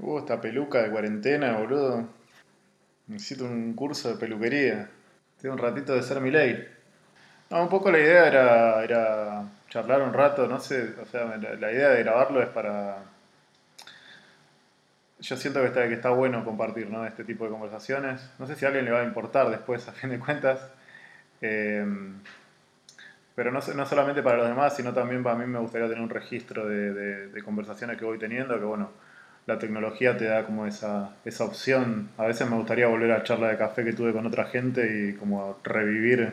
Uh, esta peluca de cuarentena, boludo. Necesito un curso de peluquería. Tengo un ratito de ser mi ley. No, un poco la idea era, era charlar un rato, no sé, o sea, la, idea de grabarlo es para... Yo siento que está, que está bueno compartir ¿no? este tipo de conversaciones. No sé si a alguien le va a importar después, a fin de cuentas. Eh, pero no, no solamente para los demás, sino también para mí me gustaría tener un registro de, de, de conversaciones que voy teniendo, que bueno, la tecnología te da como esa, esa opción. A veces me gustaría volver a la charla de café que tuve con otra gente y como revivir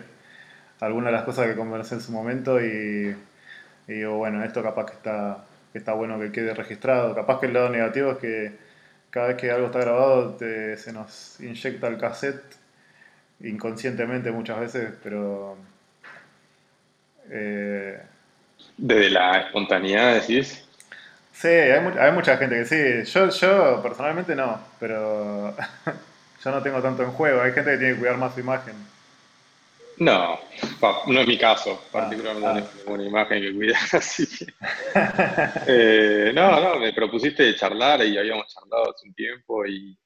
algunas de las cosas que conversé en su momento y, y digo, bueno, esto capaz que está, que está bueno que quede registrado. Capaz que el lado negativo es que cada vez que algo está grabado te, se nos inyecta el cassette inconscientemente muchas veces, pero... Eh, Desde la espontaneidad decís. Sí, hay, mu hay, mucha gente que sí. Yo, yo personalmente no, pero yo no tengo tanto en juego. Hay gente que tiene que cuidar más su imagen. No, no es mi caso, particularmente ah, ah. no tengo una imagen que cuidar, así que... eh, no, no, me propusiste charlar y habíamos charlado hace un tiempo y,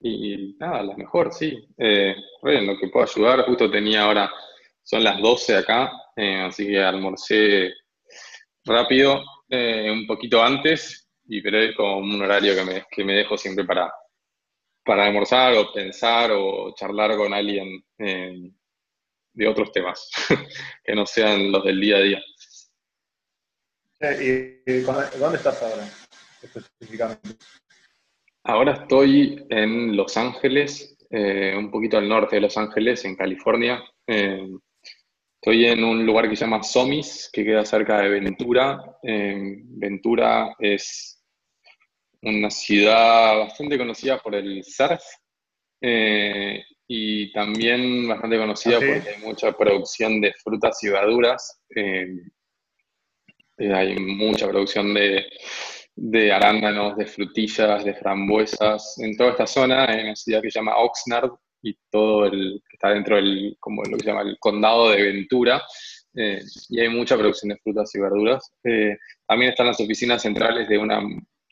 y nada, a lo mejor sí. Eh, en lo que puedo ayudar, justo tenía ahora, son las 12 acá, eh, así que almorcé rápido eh, un poquito antes, y pero es como un horario que me, que me dejo siempre para, para almorzar o pensar o charlar con alguien eh, de otros temas que no sean los del día a día. Eh, ¿Y, dónde estás ahora específicamente? Ahora estoy en Los Ángeles, eh, un poquito al norte de Los Ángeles, en California. Eh, Estoy en un lugar que se llama Somis, que queda cerca de Ventura. Eh, Ventura es una ciudad bastante conocida por el surf eh, y también bastante conocida ¿Ah, porque hay mucha producción de frutas y verduras. Eh, hay mucha producción de, de, arándanos, de frutillas, de frambuesas. En toda esta zona, en una ciudad que se llama Oxnard, y todo el que está dentro del, como lo que se llama el condado de Ventura, eh, y hay mucha producción de frutas y verduras. Eh, también están las oficinas centrales de una,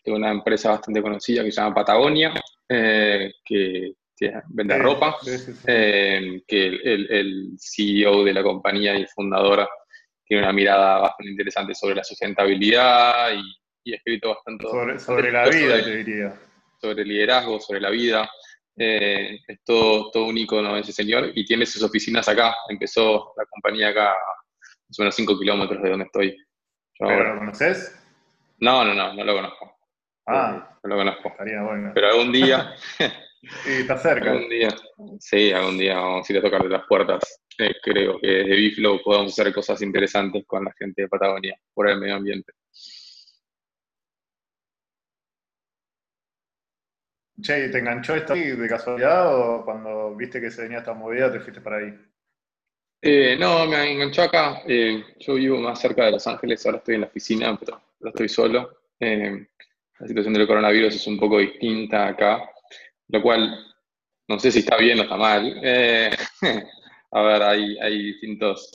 de una empresa bastante conocida que se llama Patagonia, eh, que, vende ropa, que el, el, CEO de la compañía y fundadora tiene una mirada bastante interesante sobre la sustentabilidad y, y ha escrito bastante sobre, sobre la vida, te diría. Sobre liderazgo, sobre la vida. Eh, es todo, todo un ese señor y tiene sus oficinas acá. Empezó la compañía acá, más o menos 5 kilómetros de donde estoy. ¿Pero lo conoces? No, no, no, no lo conozco. Ah, no, lo conozco. Estaría bueno. Pero algún día. sí, está cerca. Algún día, sí, algún día vamos a ir a tocarle las puertas. Eh, creo que desde Biflow podemos hacer cosas interesantes con la gente de Patagonia, por el medio ambiente. Che, ¿te enganchó esto de casualidad o cuando viste que se venía esta movida te fuiste para ahí? Eh, no, me enganchó acá. Eh, yo vivo más cerca de Los Ángeles, ahora estoy en la oficina, pero, pero estoy solo. Eh, la situación del coronavirus es un poco distinta acá, lo cual no sé si está bien o está mal. A ver, hay, distintos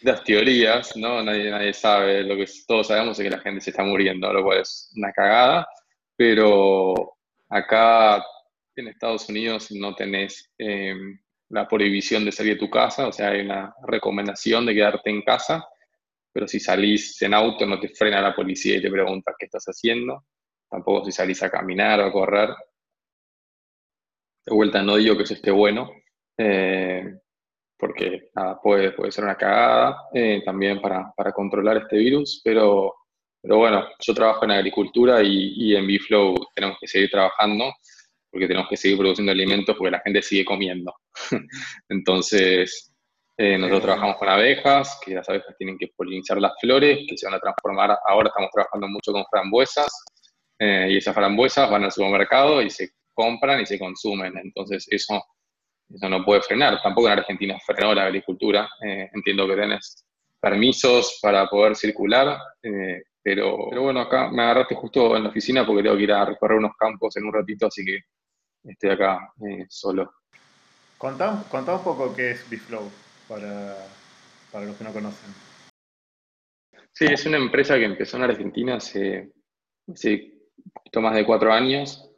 las teorías, ¿no? Nadie, nadie sabe. Lo que todos sabemos es que la gente se está muriendo, lo cual es una cagada. Pero Acá en Estados Unidos no tenés em, la prohibición de salir de tu casa, o sea, hay una recomendación de quedarte en casa, pero si salís en auto no te frena la policía y te pregunta qué estás haciendo, tampoco si salís a caminar o a correr. De vuelta no digo que eso esté bueno, eh, porque nada, puede, puede ser una cagada eh, también para, para controlar este virus, pero pero bueno, yo trabajo en agricultura y, en BeFlow tenemos que seguir trabajando porque tenemos que seguir produciendo alimentos porque la gente sigue comiendo. Entonces, eh, nosotros trabajamos con abejas, que las abejas tienen que polinizar las flores, que se van a transformar. Ahora estamos trabajando mucho con frambuesas, eh, y esas frambuesas van al supermercado y se compran y se consumen. Entonces, eso, eso no puede frenar. Tampoco en Argentina frenó la agricultura. Eh, entiendo que tenés permisos para poder circular, pero, bueno, acá me agarraste justo en la oficina porque tengo que ir a recorrer unos campos en un ratito, así que estoy acá eh, solo. Contá, un poco qué es Biflow para, para los que no conocen. Sí, es una empresa que empezó en Argentina hace, hace poquito más de cuatro años.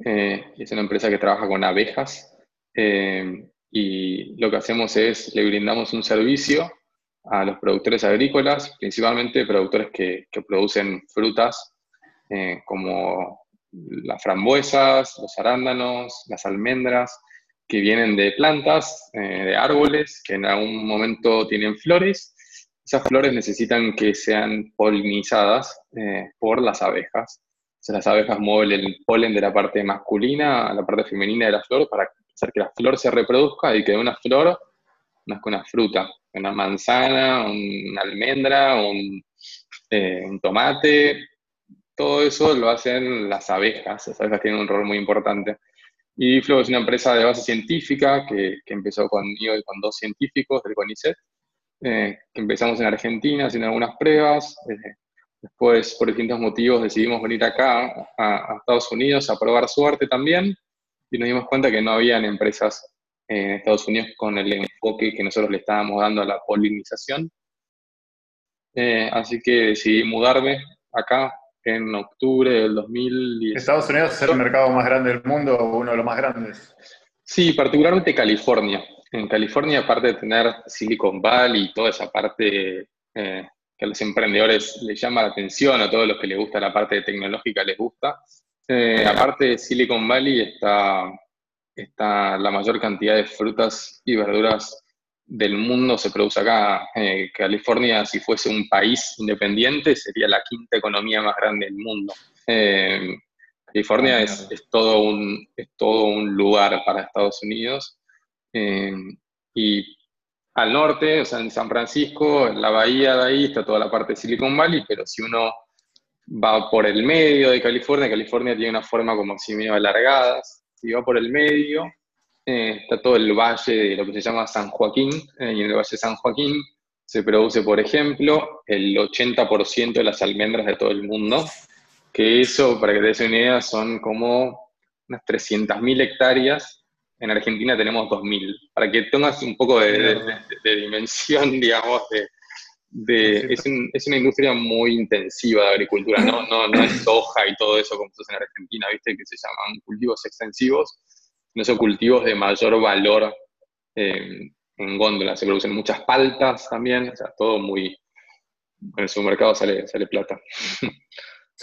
es una empresa que trabaja con abejas y lo que hacemos es le brindamos un servicio a los productores agrícolas, principalmente productores que, producen frutas eh, como las frambuesas, los arándanos, las almendras, que vienen de plantas, eh, de árboles, que en algún momento tienen flores. Esas flores necesitan que sean polinizadas eh, por las abejas. las abejas mueven el polen de la parte masculina a la parte femenina de la flor para hacer que la flor se reproduzca y que de una flor nazca una fruta, una manzana, una almendra, un, un tomate, todo eso lo hacen las abejas. Las abejas tienen un rol muy importante. Y Flow es una empresa de base científica que, que empezó conmigo y con dos científicos del CONICET, eh, que empezamos en Argentina haciendo algunas pruebas. Eh, después, por distintos motivos, decidimos venir acá a, Estados Unidos a probar suerte también. Y nos dimos cuenta que no habían empresas en Estados Unidos con el enfoque que nosotros le estábamos dando a la polinización. Eh, así que decidí mudarme acá en octubre del 2010. ¿Estados Unidos es el mercado más grande del mundo uno de los más grandes? Sí, particularmente California. En California, aparte de tener Silicon Valley y toda esa parte eh, que a los emprendedores les llama la atención, a todos los que les gusta la parte tecnológica les gusta, eh, aparte de Silicon Valley está, está la mayor cantidad de frutas y verduras del mundo se produce acá. Eh, California, si fuese un país independiente, sería la quinta economía más grande del mundo. Eh, California ah, es, todo un, es todo un lugar para Estados Unidos. Eh, y al norte, o sea, en San Francisco, en la bahía de ahí está toda la parte de Silicon Valley, pero si uno va por el medio de California, California tiene una forma como así medio alargadas, si va por el medio, eh, está todo el valle de lo que se llama San Joaquín, eh, y en el valle de San Joaquín se produce, por ejemplo, el 80% de las almendras de todo el mundo, que eso, para que te des una idea, son como unas 300.000 hectáreas. En Argentina tenemos 2.000. Para que tengas un poco de, dimensión, digamos, de, es, es, una industria muy intensiva de agricultura, ¿no? No, no es soja y todo eso como se en Argentina, ¿viste? Que se llaman cultivos extensivos no son cultivos de mayor valor eh, en góndola. Se producen muchas paltas también, o sea, todo muy. En el supermercado sale, sale plata.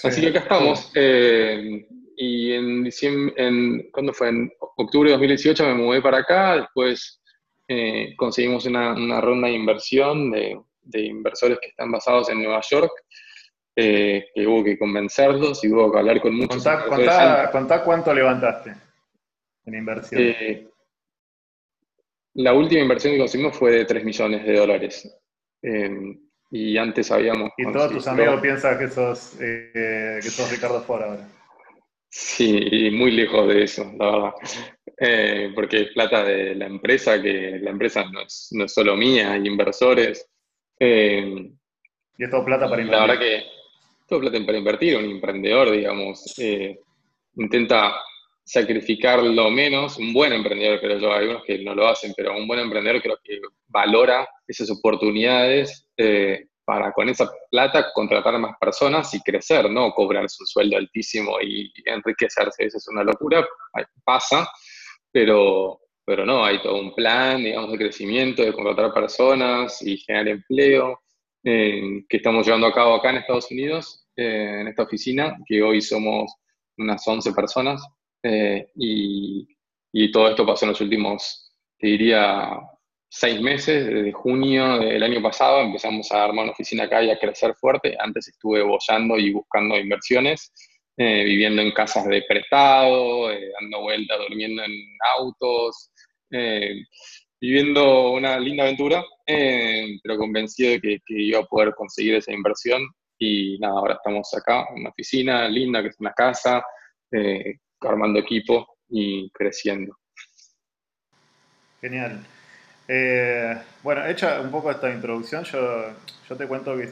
Así que acá estamos. Eh, y en diciembre, en, ¿cuándo fue? En octubre de 2018 me mudé para acá, después eh, conseguimos una, ronda de inversión de, inversores que están basados en Nueva York, que hubo que convencerlos y hubo que hablar con muchos. contá cuánto levantaste en inversión? Eh, la última inversión que conseguimos fue de 3 millones de dólares. Eh, y antes habíamos... Y todos tus amigos piensan que sos, eh, que sos Ricardo Ford ahora. Sí, y muy lejos de eso, la verdad. porque es plata de la empresa, que la empresa no es, no es solo mía, hay inversores. Y es todo plata para invertir. La verdad que todo plata para invertir, un emprendedor, digamos, intenta sacrificar lo menos, un buen emprendedor creo yo, hay algunos que no lo hacen, pero un buen emprendedor creo que valora esas oportunidades eh, para con esa plata contratar más personas y crecer, no cobrarse un sueldo altísimo y enriquecerse, eso es una locura, pasa, pero, pero no, hay todo un plan, digamos, de crecimiento, de contratar personas y generar empleo, eh, que estamos llevando a cabo acá en Estados Unidos, eh, en esta oficina, que hoy somos unas 11 personas, eh, y, todo esto pasó en los últimos, te diría, seis meses, desde junio del año pasado empezamos a armar una oficina acá y a crecer fuerte. Antes estuve bollando y buscando inversiones, viviendo en casas de prestado, dando vueltas, durmiendo en autos, viviendo una linda aventura, pero convencido de que, iba a poder conseguir esa inversión. Y nada, ahora estamos acá en una oficina linda, que es una casa, armando equipo y creciendo. Genial. Eh, bueno, hecha un poco esta introducción, yo, yo te cuento que,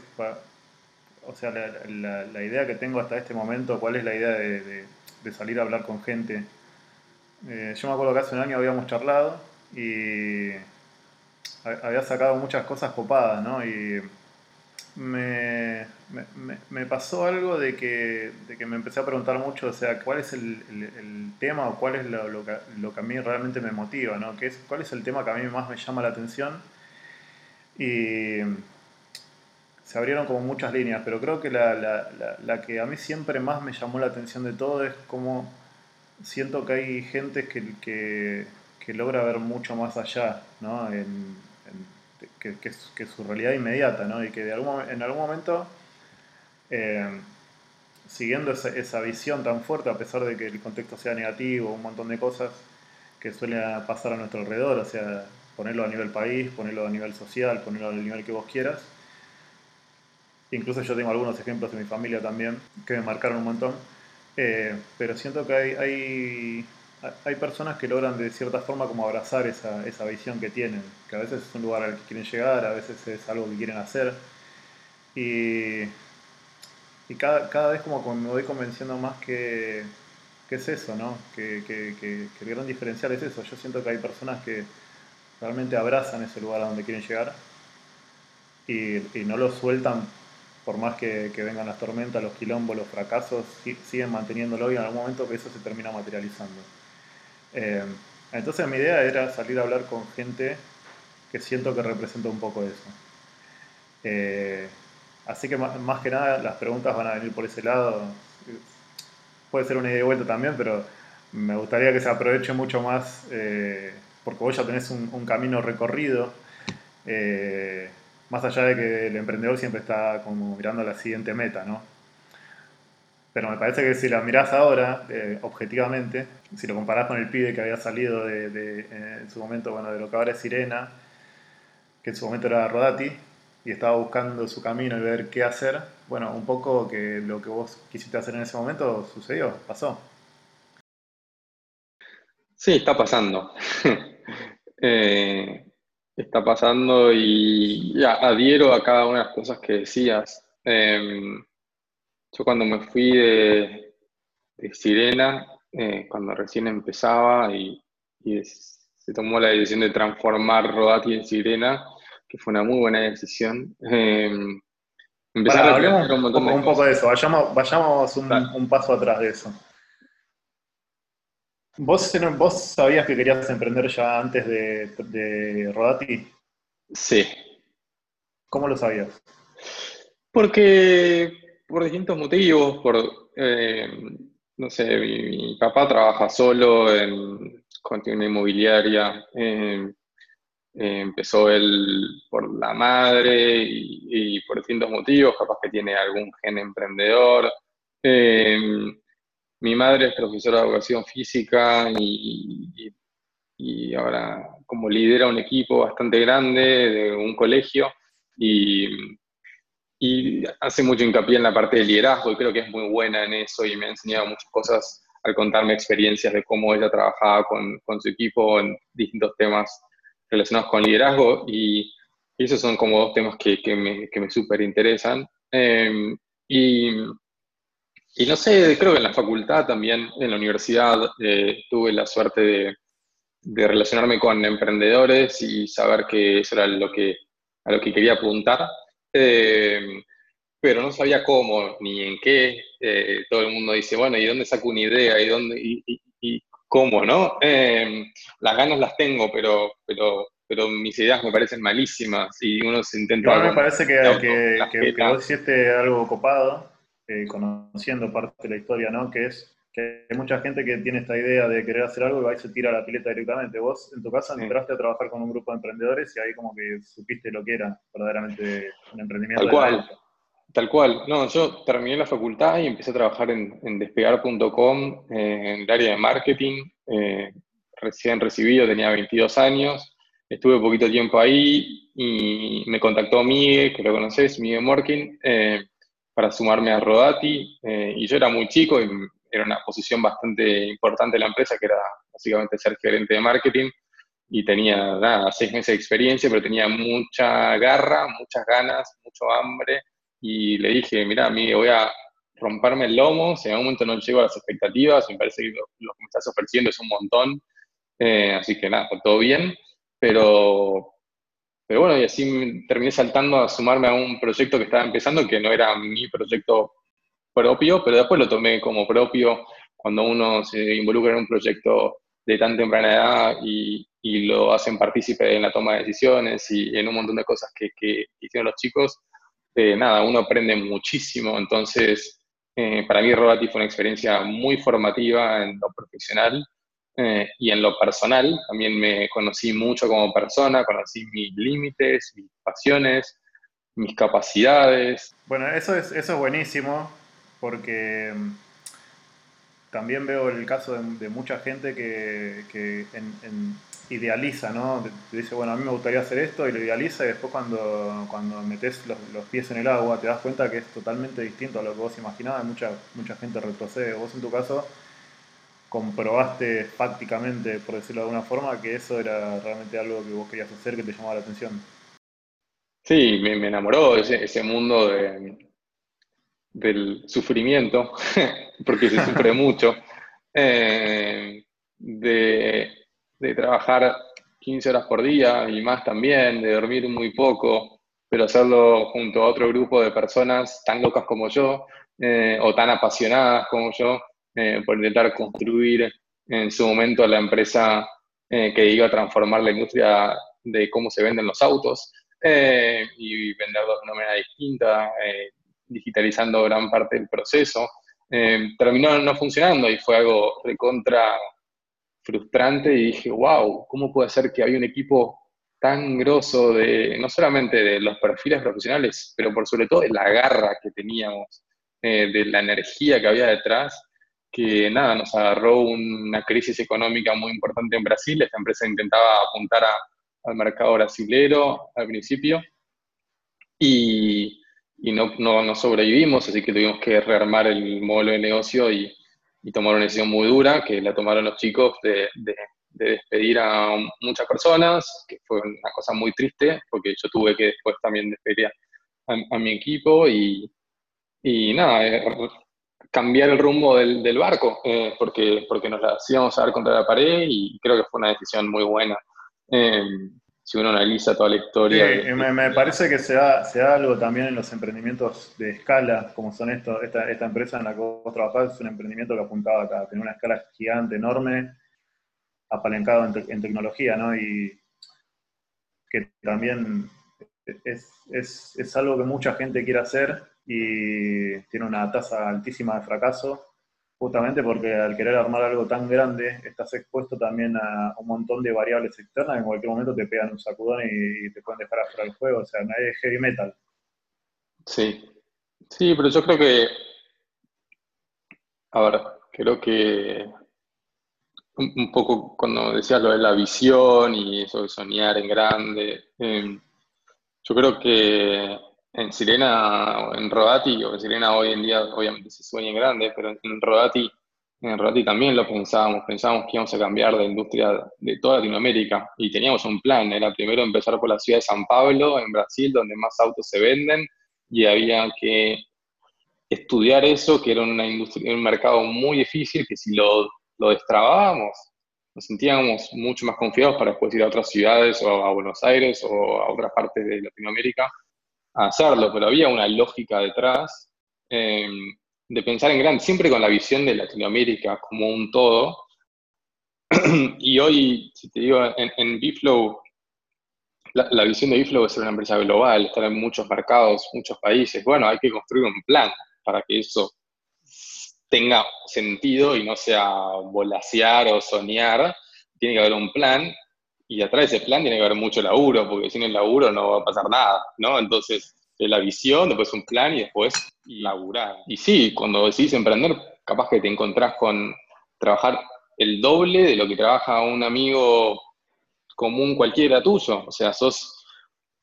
o sea, la, idea que tengo hasta este momento, cuál es la idea de, salir a hablar con gente. Eh, yo me acuerdo que hace un año habíamos charlado y había sacado muchas cosas copadas, ¿no? Y me, me, pasó algo de que, de que, me empecé a preguntar mucho, o sea, cuál es el, tema o cuál es lo, lo, que, lo, que, a mí realmente me motiva, ¿no? ¿Qué es, ¿Cuál es el tema que a mí más me llama la atención? Y se abrieron como muchas líneas, pero creo que la, la, la, que a mí siempre más me llamó la atención de todo es cómo siento que hay gente que, que, que logra ver mucho más allá, ¿no? En, que, que, es, su realidad inmediata, ¿no? Y que de algún, en algún momento, eh, siguiendo esa, esa, visión tan fuerte, a pesar de que el contexto sea negativo, un montón de cosas que suelen pasar a nuestro alrededor, o sea, ponerlo a nivel país, ponerlo a nivel social, ponerlo al nivel que vos quieras. Incluso yo tengo algunos ejemplos de mi familia también que me marcaron un montón. Eh, pero siento que hay, hay hay personas que logran de cierta forma como abrazar esa, esa, visión que tienen, que a veces es un lugar al que quieren llegar, a veces es algo que quieren hacer. Y, y cada, cada vez como me voy convenciendo más que, que es eso, ¿no? Que, que, que, el gran diferencial es eso. Yo siento que hay personas que realmente abrazan ese lugar a donde quieren llegar y, y no lo sueltan por más que, vengan las tormentas, los quilombos, los fracasos, siguen manteniéndolo y en algún momento que eso se termina materializando. Eh, entonces mi idea era salir a hablar con gente que siento que representa un poco eso. Eh, así que más, que nada las preguntas van a venir por ese lado. Puede ser una idea de vuelta también, pero me gustaría que se aproveche mucho más, eh, porque vos ya tenés un, camino recorrido, más allá de que el emprendedor siempre está como mirando la siguiente meta, ¿no? Pero me parece que si la mirás ahora, eh, objetivamente, si lo comparás con el pibe que había salido de, eh, en su momento, bueno, de lo que ahora es Sirena, que en su momento era Rodati, y estaba buscando su camino y ver qué hacer, bueno, un poco que lo que vos quisiste hacer en ese momento sucedió, pasó. Sí, está pasando. Eh, está pasando y adhiero a cada una de las cosas que decías. Em, yo cuando me fui de, Sirena, eh, cuando recién empezaba y, se tomó la decisión de transformar Rodati en Sirena, que fue una muy buena decisión. Eh, empezar a un, un poco de eso, vayamos, un, paso atrás de eso. ¿Vos, ¿Vos sabías que querías emprender ya antes de, de Rodati? Sí. ¿Cómo lo sabías? Porque por distintos motivos, por, eh, no sé, mi, papá trabaja solo en, con una inmobiliaria, eh, eh, empezó él por la madre y, por distintos motivos, capaz que tiene algún gen emprendedor. Mi madre es profesora de educación física y, y ahora como lidera un equipo bastante grande de un colegio y y hace mucho hincapié en la parte de liderazgo y creo que es muy buena en eso y me ha enseñado muchas cosas al contarme experiencias de cómo ella trabajaba con, con su equipo en distintos temas relacionados con liderazgo y, esos son como dos temas que, que me, que me súper interesan. Em, y, y, no sé, creo que en la facultad también, en la universidad, eh, tuve la suerte de, de relacionarme con emprendedores y saber que eso era lo que, a lo que quería apuntar. Eh, pero no sabía cómo ni en qué. Eh, todo el mundo dice, bueno, ¿y dónde saco una idea? ¿Y, dónde, y, cómo? ¿no? Eh, las ganas las tengo, pero, pero, pero mis ideas me parecen malísimas y uno se intenta... me parece que, que, que, que, vos hiciste algo copado, conociendo parte de la historia, ¿no? Que es que hay mucha gente que tiene esta idea de querer hacer algo y va y se tira a la pileta directamente. Vos, en tu casa, entraste a trabajar con un grupo de emprendedores y ahí como que supiste lo que era verdaderamente un emprendimiento. Tal cual, tal cual. No, yo terminé la facultad y empecé a trabajar en, despegar.com, eh, en el área de marketing. Eh, recién recibido, tenía 22 años. Estuve poquito tiempo ahí y me contactó Miguel, que lo conoces, Miguel Morkin, eh, para sumarme a Rodati. y yo era muy chico y era una posición bastante importante en la empresa, que era básicamente ser gerente de marketing, y tenía nada, seis meses de experiencia, pero tenía mucha garra, muchas ganas, mucho hambre, y le dije, mira, a mí voy a romperme el lomo, si en algún momento no llego a las expectativas, me parece que lo, que me estás ofreciendo es un montón, eh, así que nada, todo bien, pero, pero bueno, y así terminé saltando a sumarme a un proyecto que estaba empezando, que no era mi proyecto propio, pero después lo tomé como propio cuando uno se involucra en un proyecto de tan temprana edad y, y lo hacen partícipe en la toma de decisiones y en un montón de cosas que, que hicieron los chicos, eh, nada, uno aprende muchísimo. Entonces, eh, para mí Robati fue una experiencia muy formativa en lo profesional eh, y en lo personal. También me conocí mucho como persona, conocí mis límites, mis pasiones, mis capacidades. Bueno, eso es, eso es buenísimo porque mm, también veo el caso de, mucha gente que, idealiza, ¿no? Te dice, bueno, a mí me gustaría hacer esto y lo idealiza y después cuando, cuando metes los, pies en el agua te das cuenta que es totalmente distinto a lo que vos imaginabas. Mucha, mucha gente retrocede. Vos en tu caso comprobaste fácticamente, por decirlo de alguna forma, que eso era realmente algo que vos querías hacer, que te llamaba la atención. Sí, me, enamoró ese, ese mundo de, del sufrimiento, porque se sufre mucho, eh, de, trabajar 15 horas por día y más también, de dormir muy poco, pero hacerlo junto a otro grupo de personas tan locas como yo, eh, o tan apasionadas como yo, eh, por intentar construir en su momento la empresa que iba a transformar la industria de cómo se venden los autos y venderlos de una manera distinta, digitalizando gran parte del proceso. Eh, terminó no funcionando y fue algo recontra frustrante y dije, wow, ¿cómo puede ser que había un equipo tan grosso de, no solamente de los perfiles profesionales, pero por sobre todo de la garra que teníamos, eh, de la energía que había detrás, que nada, nos agarró una crisis económica muy importante en Brasil, esta empresa intentaba apuntar al mercado brasilero al principio, y y no, sobrevivimos, así que tuvimos que rearmar el modelo de negocio y, y, tomar una decisión muy dura, que la tomaron los chicos de, de, despedir a muchas personas, que fue una cosa muy triste, porque yo tuve que después también despedir a, mi equipo y, y nada, eh, cambiar el rumbo del, del barco, eh, porque, porque nos la íbamos a dar contra la pared y creo que fue una decisión muy buena. Eh, si uno analiza toda la historia. me, parece que se da, algo también en los emprendimientos de escala, como son estos, esta, esta empresa en la que vos trabajás, es un emprendimiento que apuntaba a tener una escala gigante, enorme, apalancado en, tecnología, ¿no? Y que también es, es algo que mucha gente quiere hacer y tiene una tasa altísima de fracaso justamente porque al querer armar algo tan grande, estás expuesto también a un montón de variables externas que en cualquier momento te pegan un sacudón y, te pueden dejar afuera del juego. O sea, no es heavy metal. Sí, sí, pero yo creo que, a ver, creo que un, poco cuando decías lo de la visión y eso de soñar en grande, em, yo creo que en Sirena, en Rodati, o en Sirena hoy en día obviamente se sueña en grande, pero en Rodati, en Rodati también lo pensábamos, pensábamos que íbamos a cambiar la industria de toda Latinoamérica y teníamos un plan, era primero empezar por la ciudad de San Pablo, en Brasil, donde más autos se venden, y había que estudiar eso, que era una industria, un mercado muy difícil, que si lo, lo destrabábamos, nos sentíamos mucho más confiados para después ir a otras ciudades o a Buenos Aires o a otras partes de Latinoamérica hacerlo, pero había una lógica detrás eh, de pensar en grande, siempre con la visión de Latinoamérica como un todo. y hoy, si te digo, en, en Biflow, la, visión de Biflow es ser una empresa global, estar en muchos mercados, muchos países. Bueno, hay que construir un plan para que eso tenga sentido y no sea volasear o soñar. Tiene que haber un plan y atrás de ese plan tiene que haber mucho laburo, porque sin el laburo no va a pasar nada, ¿no? Entonces, la visión, después un plan y después laburar. Y sí, cuando decidís emprender, capaz que te encontrás con trabajar el doble de lo que trabaja un amigo común cualquiera tuyo. O sea, sos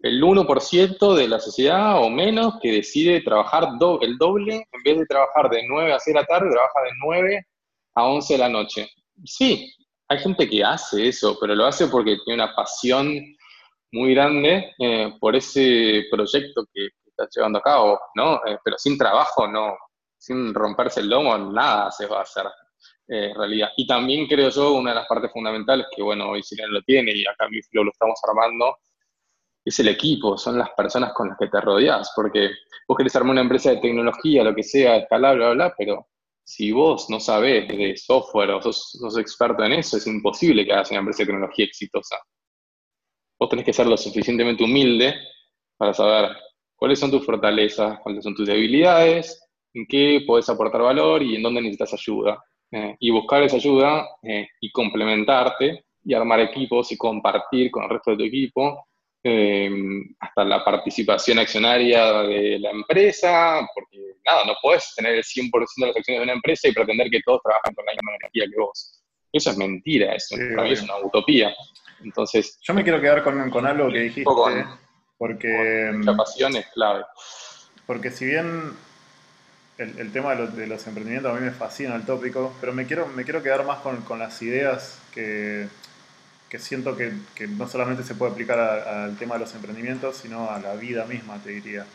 el 1% de la sociedad o menos que decide trabajar el doble, en vez de trabajar de 9 a 6 de la tarde, trabaja de 9 a 11 de la noche. Sí, hay gente que hace eso, pero lo hace porque tiene una pasión muy grande eh, por ese proyecto que, está llevando a cabo, ¿no? Eh, pero sin trabajo, no, sin romperse el lomo, nada se va a hacer eh, realidad. Y también creo yo, una de las partes fundamentales, que bueno, hoy Sirena lo tiene y acá en mi lo estamos armando, es el equipo, son las personas con las que te rodeas, porque vos querés armar una empresa de tecnología, lo que sea, escalar, bla, bla, bla, pero si vos no sabés de software o sos, experto en eso, es imposible que hagas una empresa de tecnología exitosa. Vos tenés que ser lo suficientemente humilde para saber cuáles son tus fortalezas, cuáles son tus debilidades, en qué podés aportar valor y en dónde necesitas ayuda. Eh, y buscar esa ayuda eh, y complementarte y armar equipos y compartir con el resto de tu equipo eh, hasta la participación accionaria de la empresa, porque nada, no puedes tener el 100% de las acciones de una empresa y pretender que todos trabajan con la misma energía que vos. Eso es mentira, eso para mí es una utopía. Entonces, yo me quiero quedar con, con algo que dijiste, porque la pasión es clave. Porque si bien el, el tema de, los emprendimientos a mí me fascina el tópico, pero me quiero, me quiero quedar más con, con las ideas que, que siento que, que, no solamente se puede aplicar al tema de los emprendimientos, sino a la vida misma, te diría.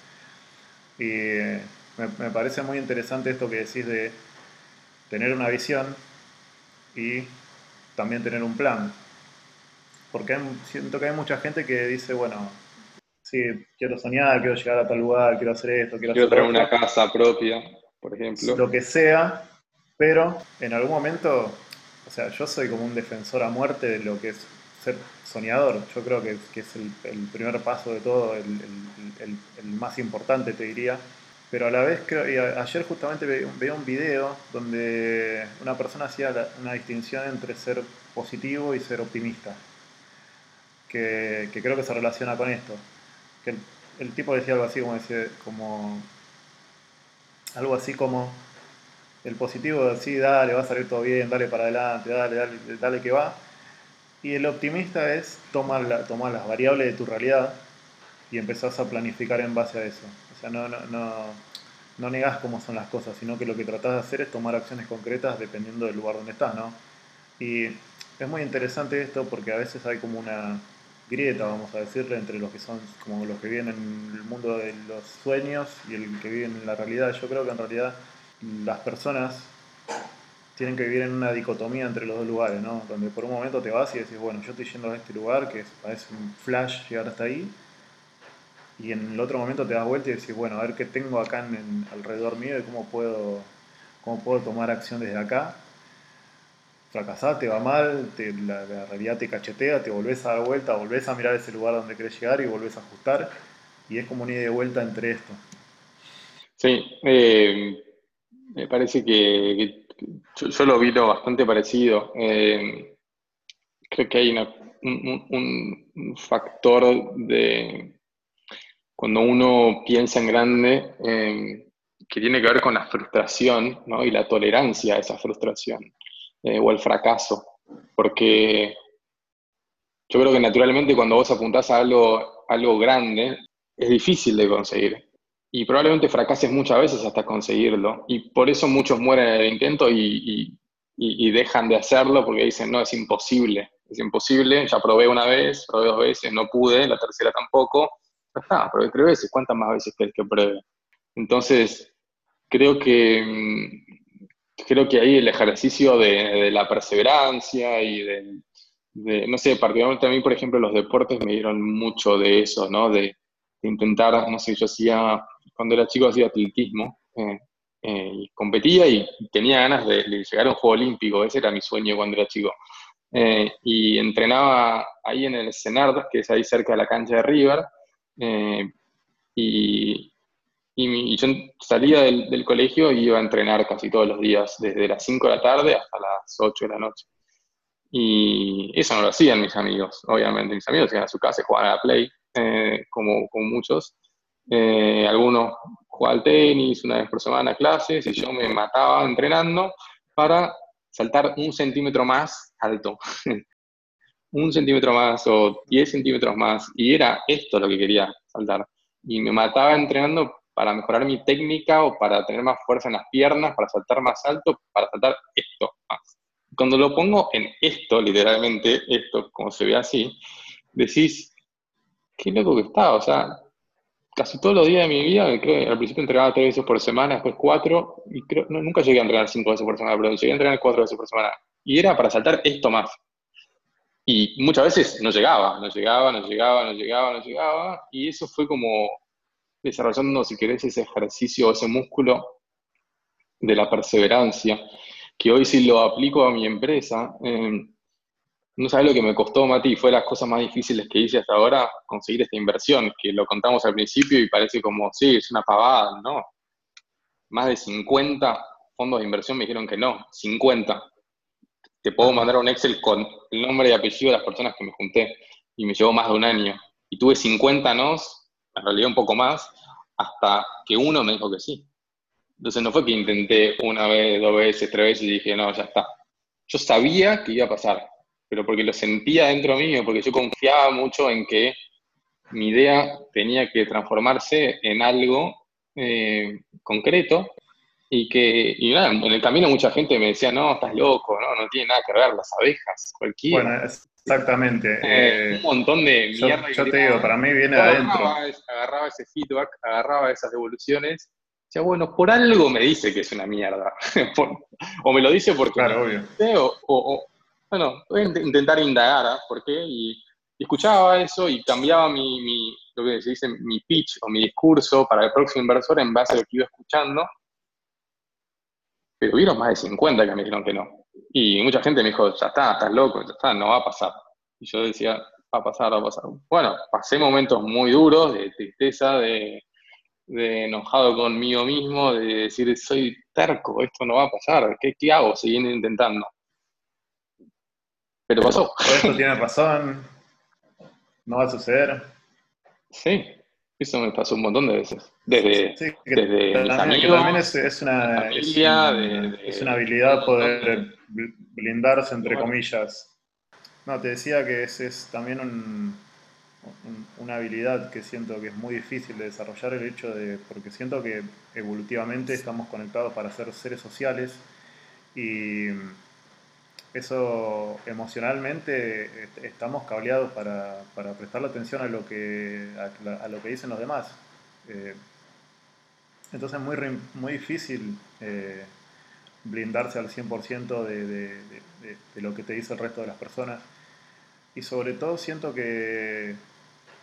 Y me, me, parece muy interesante esto que decís de tener una visión y también tener un plan. Porque siento que hay mucha gente que dice, bueno, sí, quiero soñar, quiero llegar a tal lugar, quiero hacer esto, quiero, quiero tener una casa propia, por ejemplo. Lo que sea, pero en algún momento o sea, yo soy como un defensor a muerte de lo que es ser soñador. Yo creo que, es el, primer paso de todo, el, más importante, te diría. Pero a la vez, creo, ayer justamente veía un video donde una persona hacía una distinción entre ser positivo y ser optimista, que, creo que se relaciona con esto. Que el, tipo decía algo así como, decía, como algo así como el positivo, sí, dale, va a salir todo bien, dale para adelante, dale, dale, dale que va. Y el optimista es tomar, la, tomar las variables de tu realidad y empezás a planificar en base a eso. O sea, no, no, no, no negás cómo son las cosas, sino que lo que tratás de hacer es tomar acciones concretas dependiendo del lugar donde estás, ¿no? Y es muy interesante esto porque a veces hay como una grieta, vamos a decirle, entre los que son como los que viven en el mundo de los sueños y el que viven en la realidad. Yo creo que en realidad las personas tienen que vivir en una dicotomía entre los dos lugares, ¿no? Donde por un momento te vas y decís, bueno, yo estoy yendo a este lugar que parece un flash llegar hasta ahí, y en el otro momento te das vuelta y decís, bueno, a ver qué tengo acá en, alrededor mío y cómo puedo, cómo puedo tomar acción desde acá. Fracasás, te va mal, la, realidad te cachetea, te volvés a dar vuelta, volvés a mirar ese lugar donde querés llegar y volvés a ajustar, y es como una ida de vuelta entre esto. Sí, eh, me parece que, yo, lo vi bastante parecido. Eh, creo que hay un, factor de cuando uno piensa en grande eh, que tiene que ver con la frustración y la tolerancia a esa frustración eh, o el fracaso. Porque yo creo que naturalmente cuando vos apuntás a algo, algo grande, es difícil de conseguir y probablemente fracases muchas veces hasta conseguirlo. Y por eso muchos mueren en el intento y, dejan de hacerlo porque dicen, no, es imposible, es imposible, ya probé una vez, probé dos veces, no pude, la tercera tampoco, ya está, probé tres veces, ¿cuántas más veces querés que pruebe? Entonces, creo que, mm, creo que ahí el ejercicio de, la perseverancia y de, no sé, particularmente a mí, por ejemplo, los deportes me dieron mucho de eso, ¿no? De intentar, no sé, yo hacía cuando era chico hacía atletismo eh, eh, y competía y tenía ganas de, llegar a un juego olímpico, ese era mi sueño cuando era chico. Eh, y entrenaba ahí en el Senard, que es ahí cerca de la cancha de River, y, y, yo salía del, del, colegio y iba a entrenar casi todos los días, desde las 5 de la tarde hasta las 8 de la noche. Y eso no lo hacían mis amigos, obviamente. Mis amigos iban a su casa y jugaban a la Play, como, como muchos. Eh, algunos jugaban tenis una vez por semana clases y yo me mataba entrenando para saltar un centímetro más alto. un centímetro más o 10 centímetros más. Y era esto lo que quería saltar. Y me mataba entrenando para mejorar mi técnica o para tener más fuerza en las piernas, para saltar más alto, para saltar esto más. Cuando lo pongo en esto, literalmente, esto, como se ve así, decís, qué loco que está. O sea, casi todos los días de mi vida, al principio entrenaba tres veces por semana, después cuatro, y creo, nunca llegué a entrenar cinco veces por semana, pero llegué a entrenar cuatro veces por semana. Y era para saltar esto más. Y muchas veces no llegaba, no llegaba, no llegaba, no llegaba, no llegaba. Y eso fue como desarrollando, si querés, ese ejercicio, ese músculo de la perseverancia, que hoy si lo aplico a mi empresa, em, no sabes lo que me costó, Mati, fue las cosas más difíciles que hice hasta ahora, conseguir esta inversión, que lo contamos al principio y parece como, sí, es una pavada, ¿no? Más de 50 fondos de inversión me dijeron que no, 50 te puedo mandar un Excel con el nombre y apellido de las personas que me junté y me llevó más de un año. Y tuve 50 nos, en realidad un poco más, hasta que uno me dijo que sí. Entonces no fue que intenté una vez, dos veces, tres veces y dije, no, ya está. Yo sabía que iba a pasar, pero porque lo sentía dentro mío, porque yo confiaba mucho en que mi idea tenía que transformarse en algo eh, concreto y que, y nada, en el camino mucha gente me decía, no, estás loco, no, no tiene nada que ver, las abejas, cualquiera. Bueno, exactamente. Eh, un montón de mierda. Yo, te digo, para mí viene adentro. Agarraba, ese feedback, agarraba esas devoluciones, decía, bueno, por algo me dice que es una mierda. o me lo dice porque... Claro, obvio. O, bueno, voy a intentar indagar, ¿ah? ¿por qué? Y, escuchaba eso y cambiaba mi, mi, lo que se dice, mi pitch o mi discurso para el próximo inversor en base a lo que iba escuchando pero hubieron más de 50 que me dijeron que no. Y mucha gente me dijo, ya está, estás loco, ya está, no va a pasar. Y yo decía, va a pasar, va a pasar. Bueno, pasé momentos muy duros de tristeza, de, enojado conmigo mismo, de decir, soy terco, esto no va a pasar, ¿qué, qué hago? Siguiendo intentando. Pero pasó. Esto tiene razón, no va a suceder. Sí, eso me pasó un montón de veces. Desde, desde también, es, una, es, una, habilidad poder blindarse, entre comillas. No, te decía que es, es también una habilidad que siento que es muy difícil de desarrollar el hecho de, porque siento que evolutivamente estamos conectados para ser seres sociales y eso emocionalmente estamos cableados para, para prestarle atención a lo que, a, lo que dicen los demás. Eh, entonces es muy, muy difícil eh, blindarse al 100% de, de, de, lo que te dice el resto de las personas. Y sobre todo siento que,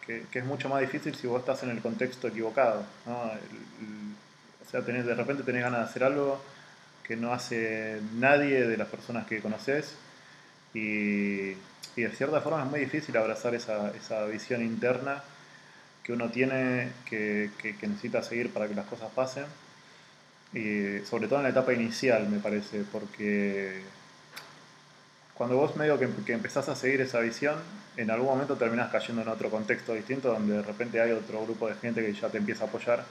que, es mucho más difícil si vos estás en el contexto equivocado. o sea, tenés, de repente tenés ganas de hacer algo que no hace nadie de las personas que conoces. Y, de cierta forma es muy difícil abrazar esa, esa visión interna que uno tiene que, que, necesita seguir para que las cosas pasen. Y sobre todo en la etapa inicial me parece porque cuando vos medio que, que empezás a seguir esa visión en algún momento terminás cayendo en otro contexto distinto donde de repente hay otro grupo de gente que ya te empieza a apoyar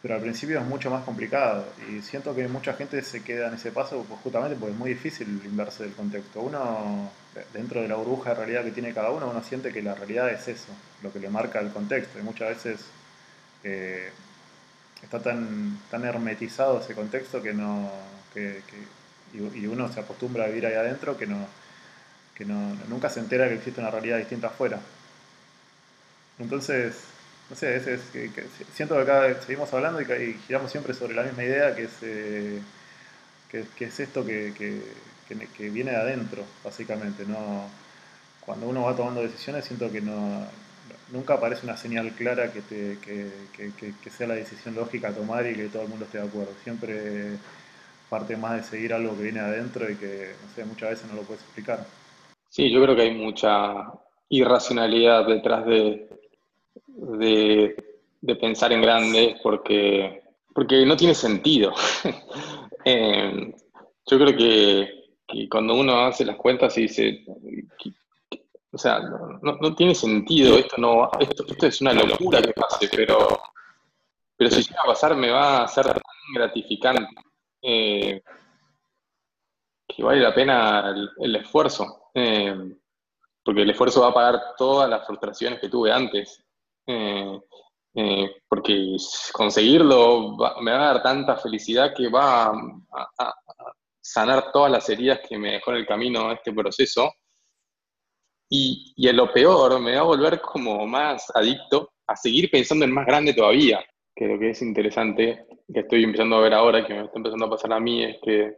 pero al principio es mucho más complicado y siento que mucha gente se queda en ese paso pues, justamente porque es muy difícil inverse del contexto. Uno, dentro de la burbuja de realidad que tiene cada uno, uno siente que la realidad es eso, lo que le marca el contexto y muchas veces eh, está tan, tan hermetizado ese contexto que no que, y, uno se acostumbra a vivir ahí adentro que no que no, nunca se entera que existe una realidad distinta afuera. Entonces, no sé, es, que, siento que acá seguimos hablando y, giramos siempre sobre la misma idea, que es, eh, que, es esto que, viene de adentro, básicamente. ¿no? Cuando uno va tomando decisiones, siento que no, nunca aparece una señal clara que, te, que, sea la decisión lógica a tomar y que todo el mundo esté de acuerdo. Siempre parte más de seguir algo que viene de adentro y que, no sé, muchas veces no lo puedes explicar. Sí, yo creo que hay mucha irracionalidad detrás de, de, pensar en grande porque, porque no tiene sentido. Eh, yo creo que, cuando uno hace las cuentas y dice, o sea, no, tiene sentido, esto, no, esto, esto es una locura que pase, pero, pero si llega a pasar me va a ser tan gratificante eh, que vale la pena el, esfuerzo. Eh, porque el esfuerzo va a pagar todas las frustraciones que tuve antes. Eh, eh, porque conseguirlo me va a dar tanta felicidad que va a, sanar todas las heridas que me dejó en el camino este proceso. Y, y a lo peor, me va a volver como más adicto a seguir pensando en más grande todavía. Que lo que es interesante, que estoy empezando a ver ahora, que me está empezando a pasar a mí, es que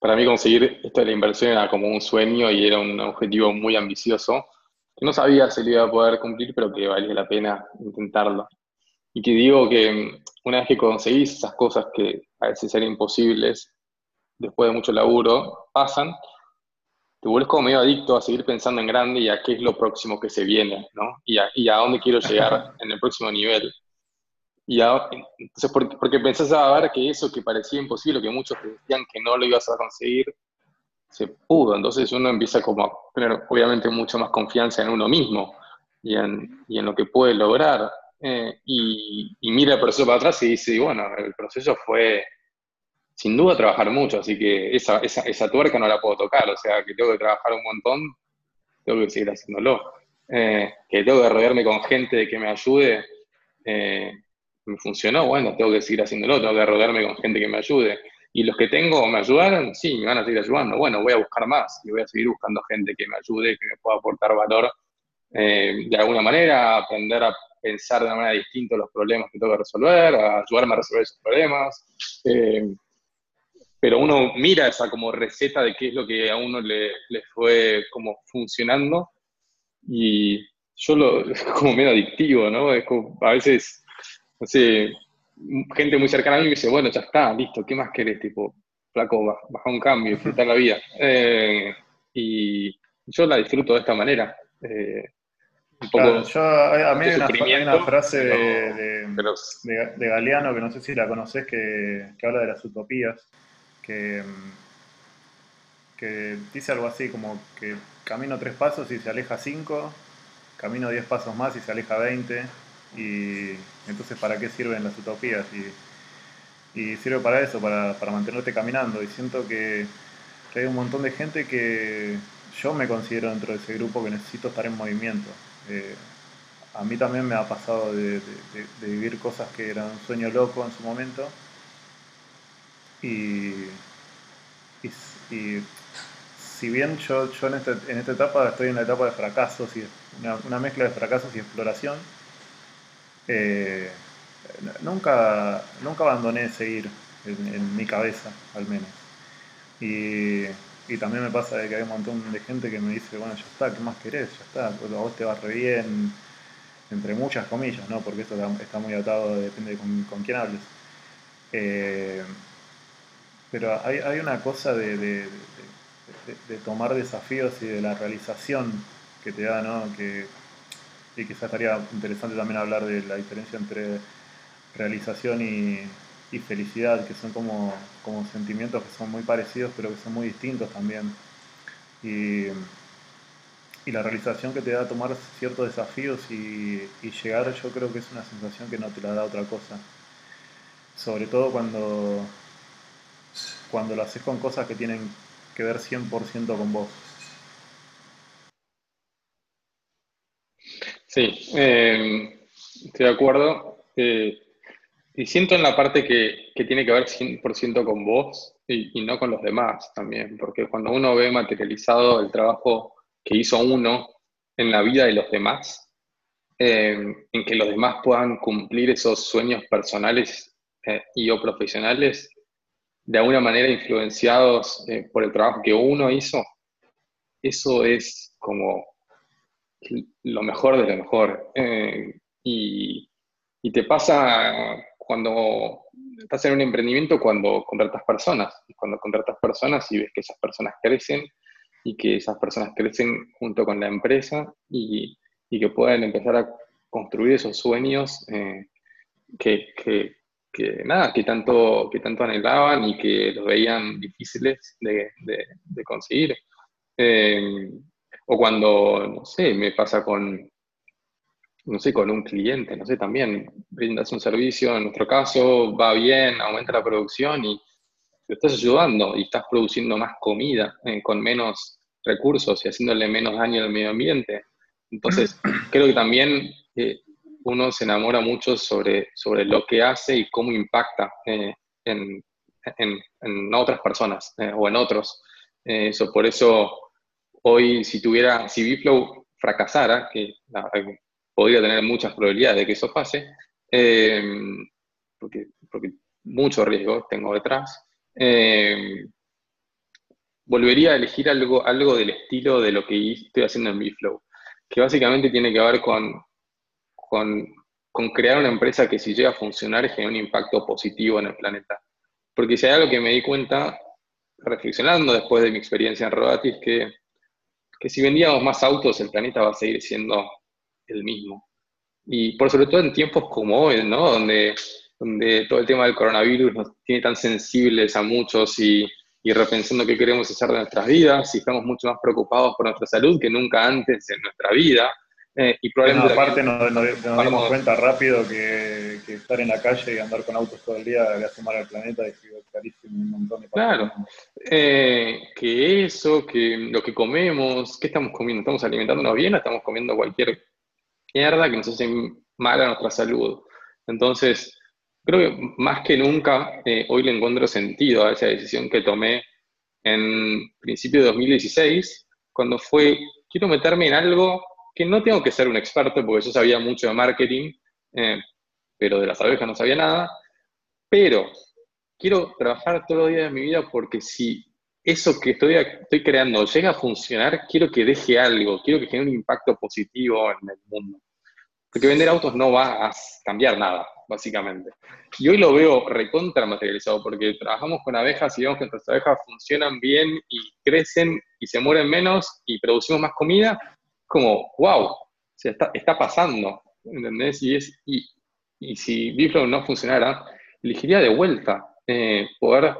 Para mí conseguir esto de la inversión era como un sueño y era un objetivo muy ambicioso, no sabía si lo iba a poder cumplir, pero que valía la pena intentarlo. Y que digo que mm, una vez que conseguís esas cosas que a veces eran imposibles, después de mucho laburo, pasan, te vuelves como medio adicto a seguir pensando en grande y a qué es lo próximo que se viene, ¿no? Y a, y a dónde quiero llegar en el próximo nivel. Y entonces, porque, porque pensás a ver que eso que parecía imposible, que muchos decían que no lo ibas a conseguir, se pudo. Entonces uno empieza como a tener obviamente mucho más confianza en uno mismo y en, y en lo que puede lograr. Eh, y, y, mira el proceso para atrás y dice, bueno, el proceso fue sin duda trabajar mucho, así que esa, esa, esa, tuerca no la puedo tocar, o sea, que tengo que trabajar un montón, tengo que seguir haciéndolo. Eh, que tengo que rodearme con gente que me ayude, eh, me funcionó, bueno, tengo que seguir haciéndolo, tengo que rodearme con gente que me ayude. Y los que tengo me ayudaron, sí, me van a seguir ayudando. Bueno, voy a buscar más y voy a seguir buscando gente que me ayude, que me pueda aportar valor eh, de alguna manera, aprender a pensar de una manera distinta los problemas que tengo que resolver, a ayudarme a resolver esos problemas. Eh, pero uno mira esa como receta de qué es lo que a uno le, le fue como funcionando y yo lo, es como medio adictivo, ¿no? Es como, a veces no sé, gente muy cercana a mí me dice, bueno, ya está, listo, ¿qué más querés? Tipo, flaco, baja un cambio, disfrutar la vida. Eh, y yo la disfruto de esta manera. Eh, un poco yo, a mí hay una, frase de, de, Galeano, que no sé si la conoces, que, que habla de las utopías, que, que dice algo así como que camino tres pasos y se aleja cinco, camino diez pasos más y se aleja veinte, y entonces, ¿para qué sirven las utopías? Y, sirve para eso, para, para, mantenerte caminando. Y siento que, hay un montón de gente que yo me considero dentro de ese grupo que necesito estar en movimiento. Eh, a mí también me ha pasado de, vivir cosas que eran un sueño loco en su momento. Y, y, si bien yo, yo en, este, en, esta etapa estoy en la etapa de fracasos y una mezcla de fracasos y exploración, eh, nunca, nunca abandoné seguir en, mi cabeza, al menos. Y, también me pasa de que hay un montón de gente que me dice, bueno, ya está, ¿qué más querés? Ya está, pues a vos te va re bien, entre muchas comillas, ¿no? Porque esto está muy atado, depende de con, quién hables. Eh, pero hay, una cosa de, de, tomar desafíos y de la realización que te da, ¿no? Que, y quizás estaría interesante también hablar de la diferencia entre realización y, felicidad, que son como, como, sentimientos que son muy parecidos pero que son muy distintos también. Y, la realización que te da tomar ciertos desafíos y, llegar yo creo que es una sensación que no te la da otra cosa. Sobre todo cuando, cuando lo haces con cosas que tienen que ver 100% con vos. Sí, eh, estoy de acuerdo. Eh, y siento en la parte que, tiene que ver 100% con vos y, no con los demás también, porque cuando uno ve materializado el trabajo que hizo uno en la vida de los demás, eh, en que los demás puedan cumplir esos sueños personales y o profesionales, de alguna manera influenciados por el trabajo que uno hizo, eso es como lo mejor de lo mejor. Eh, y, te pasa cuando estás en un emprendimiento cuando contratas personas, cuando contratas personas y ves que esas personas crecen y que esas personas crecen junto con la empresa y, que pueden empezar a construir esos sueños eh, que, nada, que tanto, que tanto anhelaban y que los veían difíciles de, conseguir. Eh, o cuando, no sé, me pasa con, no sé, con un cliente, no sé, también brindas un servicio, en nuestro caso va bien, aumenta la producción y te estás ayudando y estás produciendo más comida eh, con menos recursos y haciéndole menos daño al medio ambiente. Entonces, creo que también eh, uno se enamora mucho sobre, sobre lo que hace y cómo impacta eh, en, en, en, otras personas o en otros. eso, por eso hoy si tuviera, si Biflow fracasara, que podría tener muchas probabilidades de que eso pase, em, porque, mucho riesgo tengo detrás, em, volvería a elegir algo, algo del estilo de lo que estoy haciendo en Biflow, que básicamente tiene que ver con, con, crear una empresa que si llega a funcionar genere un impacto positivo en el planeta. Porque si hay algo que me di cuenta, reflexionando después de mi experiencia en Rodatis, que, que si vendíamos más autos, el planeta va a seguir siendo el mismo. Y por sobre todo en tiempos como hoy, ¿no? Donde, donde todo el tema del coronavirus nos tiene tan sensibles a muchos y y repensando qué queremos hacer de nuestras vidas, y estamos mucho más preocupados por nuestra salud que nunca antes en nuestra vida. Eh, y probablemente aparte nos, nos, dimos cuenta rápido que, estar en la calle y andar con autos todo el día le hace mal al planeta y carísimo un montón de Claro, eh, que eso, que lo que comemos, ¿qué estamos comiendo? ¿Estamos alimentándonos bien o estamos comiendo cualquier mierda que nos hace mal a nuestra salud? Entonces, Creo que más que nunca eh, hoy le encuentro sentido a esa decisión que tomé en principio de 2016, cuando fue, quiero meterme en algo que no tengo que ser un experto, porque yo sabía mucho de marketing, eh, pero de las abejas no sabía nada, pero quiero trabajar todos los días de mi vida porque si eso que estoy, estoy creando llega a funcionar, quiero que deje algo, quiero que genere un impacto positivo en el mundo. Porque vender autos no va a cambiar nada, básicamente. Y hoy lo veo recontra materializado, porque trabajamos con abejas y vemos que nuestras abejas funcionan bien y crecen y se mueren menos y producimos más comida. Como, wow, se está, está pasando, ¿entendés? Y, es, y, y si Biflow no funcionara, elegiría de vuelta eh, poder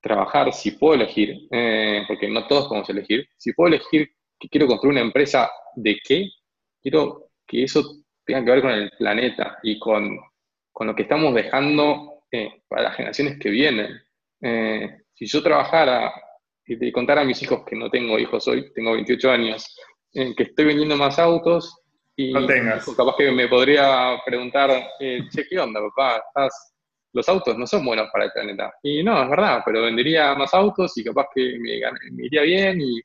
trabajar, si puedo elegir, eh, porque no todos podemos elegir, si puedo elegir que quiero construir una empresa de qué, quiero que eso tenga que ver con el planeta y con con lo que estamos dejando eh, para las generaciones que vienen. Eh, si yo trabajara y contara a mis hijos, que no tengo hijos hoy, tengo 28 años, eh, que estoy vendiendo más autos, y no tengas. capaz que me podría preguntar, che, ¿qué onda, papá? los autos no son buenos para el planeta. Y no, es verdad, pero vendería más autos y capaz que me, me iría bien. Y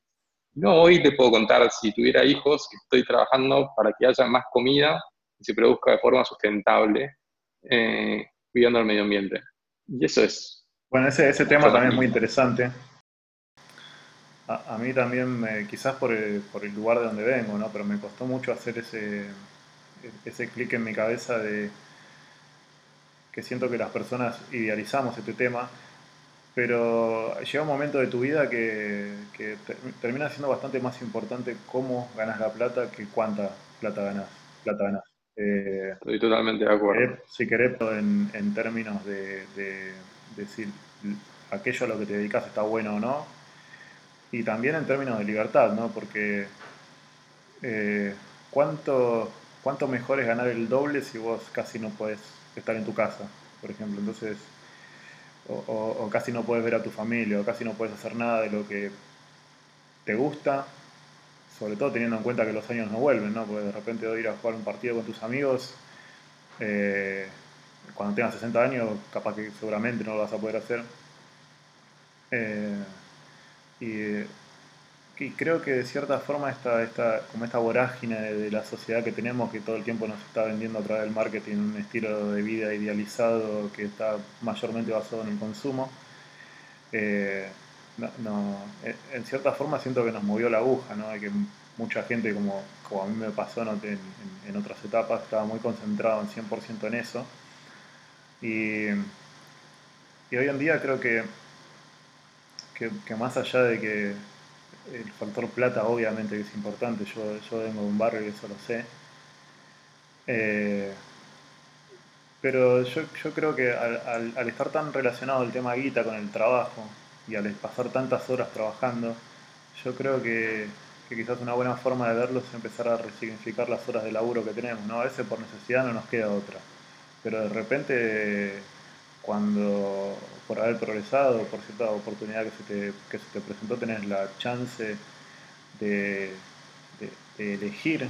no, hoy te puedo contar, si tuviera hijos, que estoy trabajando para que haya más comida y se produzca de forma sustentable eh, cuidando al medio ambiente. Y eso es. Bueno, ese, ese tema también es muy interesante. A, mí también, quizás por el, por el, lugar de donde vengo, ¿no? pero me costó mucho hacer ese, ese clic en mi cabeza de que siento que las personas idealizamos este tema, pero llega un momento de tu vida que, que termina siendo bastante más importante cómo ganas la plata que cuánta plata ganas. Plata ganas. Eh, Estoy totalmente de acuerdo. si querés, en, en términos de, decir aquello a lo que te dedicas está bueno o no, y también en términos de libertad, ¿no? Porque eh, ¿cuánto, ¿cuánto mejor es ganar el doble si vos casi no puedes estar en tu casa, por ejemplo? Entonces, o casi no puedes ver a tu familia, o casi no puedes hacer nada de lo que te gusta sobre todo teniendo en cuenta que los años no vuelven, ¿no? Porque de repente ir a jugar un partido con tus amigos, eh, cuando tengas 60 años, capaz que seguramente no lo vas a poder hacer. Eh, y, creo que de cierta forma esta, esta, como esta vorágine de, la sociedad que tenemos, que todo el tiempo nos está vendiendo a través del marketing un estilo de vida idealizado que está mayormente basado en el consumo, eh, no, en cierta forma siento que nos movió la aguja, ¿no? que mucha gente, como, como a mí me pasó en, otras etapas, estaba muy concentrado en 100% en eso. Y, hoy en día creo que, que, más allá de que el factor plata obviamente es importante, yo, yo vengo de un barrio y eso lo sé, eh, pero yo, yo, creo que al, al, estar tan relacionado el tema guita con el trabajo, y al pasar tantas horas trabajando, yo creo que, quizás una buena forma de verlo es empezar a resignificar las horas de laburo que tenemos, ¿no? A veces por necesidad no nos queda otra, pero de repente cuando por haber progresado, por cierta oportunidad que se te, que se te presentó, tenés la chance de, elegir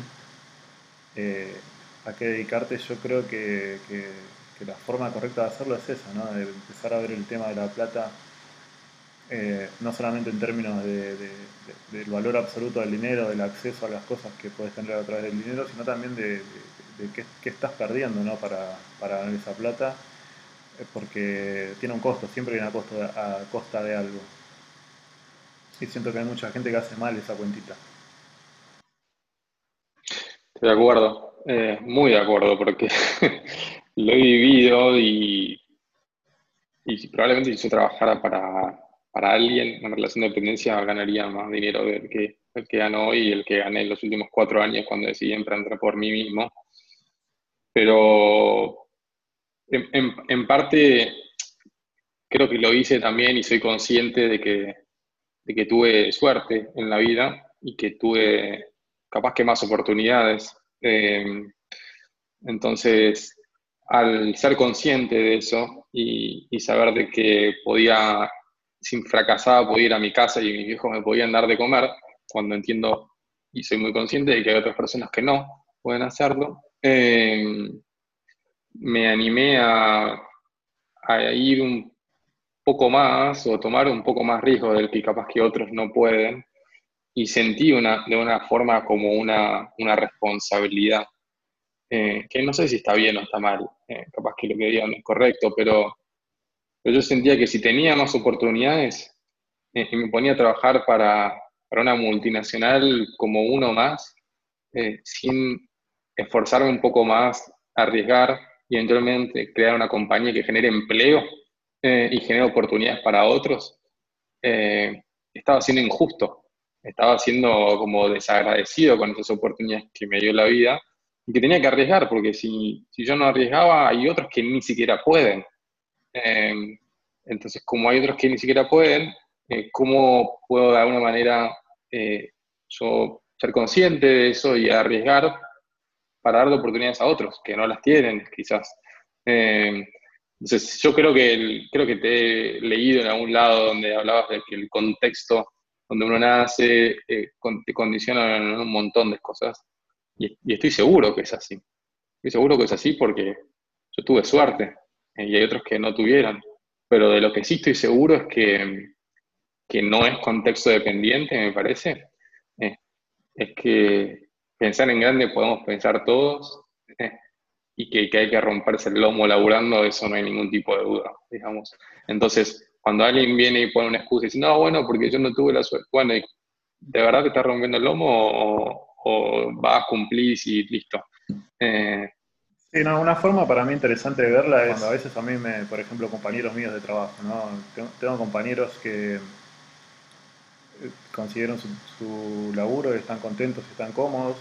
eh, a qué dedicarte, yo creo que, que, la forma correcta de hacerlo es esa, ¿no? de empezar a ver el tema de la plata eh, no solamente en términos de, del valor absoluto del dinero, del acceso a las cosas que puedes tener a través del dinero, sino también de, qué, estás perdiendo ¿no? para, para ganar esa plata, porque tiene un costo, siempre hay una costa, a costa de algo. Y siento que hay mucha gente que hace mal esa cuentita. Estoy de acuerdo, eh, muy de acuerdo, porque lo he vivido y, y probablemente si yo trabajara para, para alguien en relación de dependencia ganaría más dinero del que, el que ganó hoy y el que gané en los últimos cuatro años cuando decidí emprender por mí mismo. Pero en, en, parte creo que lo hice también y soy consciente de que, de que tuve suerte en la vida y que tuve capaz que más oportunidades. Eh, entonces, al ser consciente de eso y, y, saber de que podía, sin fracasar, podía ir a mi casa y mis hijos me podían dar de comer, cuando entiendo y soy muy consciente de que hay otras personas que no pueden hacerlo, eh, me animé a, a, ir un poco más o tomar un poco más riesgo del que capaz que otros no pueden y sentí una, de una forma como una, una responsabilidad, eh, que no sé si está bien o está mal, eh, capaz que lo que digan no es correcto, pero, pero, yo sentía que si tenía más oportunidades y me ponía a trabajar para, para una multinacional como uno más, eh, sin esforzarme un poco más, arriesgar y eventualmente crear una compañía que genere empleo eh, y genere oportunidades para otros, eh, estaba siendo injusto, estaba siendo como desagradecido con esas oportunidades que me dio la vida y que tenía que arriesgar, porque si, si yo no arriesgaba, hay otros que ni siquiera pueden. entonces, como hay otros que ni siquiera pueden, ¿cómo puedo de alguna manera eh, yo ser consciente de eso y arriesgar para dar oportunidades a otros que no las tienen, quizás. Eh, entonces, yo creo que, creo que te he leído en algún lado donde hablabas de que el contexto donde uno nace eh, te condiciona en un montón de cosas. Y, estoy seguro que es así. Estoy seguro que es así porque yo tuve suerte y hay otros que no tuvieron. Pero de lo que sí estoy seguro es que que no es contexto dependiente, me parece, eh, es que pensar en grande podemos pensar todos eh, y que, que, hay que romperse el lomo laburando, eso no hay ningún tipo de duda, digamos. Entonces, cuando alguien viene y pone una excusa y dice, no, bueno, porque yo no tuve la suerte, bueno, ¿de verdad te estás rompiendo el lomo o, o vas a cumplir y listo? Eh, Sí, no, una forma para mí interesante de verla es cuando a veces a mí me, por ejemplo, compañeros míos de trabajo, ¿no? tengo compañeros que consiguieron su, laburo, están contentos, están cómodos,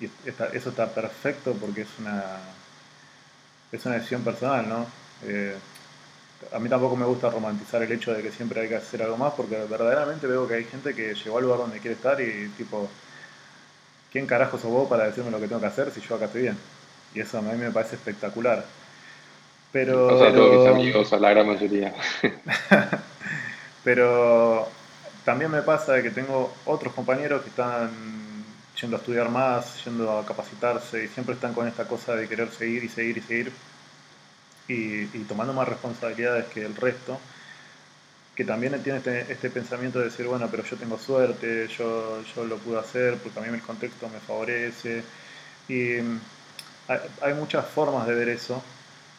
y eso está perfecto porque es una, es una decisión personal, ¿no? Eh, a mí tampoco me gusta romantizar el hecho de que siempre hay que hacer algo más, porque verdaderamente veo que hay gente que llegó al lugar donde quiere estar y tipo, ¿quién carajo sos vos para decirme lo que tengo que hacer si yo acá estoy bien? Y eso a mí me parece espectacular. Pero... O sea, todos mis amigos, a la gran mayoría. pero también me pasa de que tengo otros compañeros que están yendo a estudiar más, yendo a capacitarse y siempre están con esta cosa de querer seguir y seguir y seguir y, tomando más responsabilidades que el resto, que también tiene este, este, pensamiento de decir, bueno, pero yo tengo suerte, yo, yo lo pude hacer porque a mí el contexto me favorece. Y hay, muchas formas de ver eso,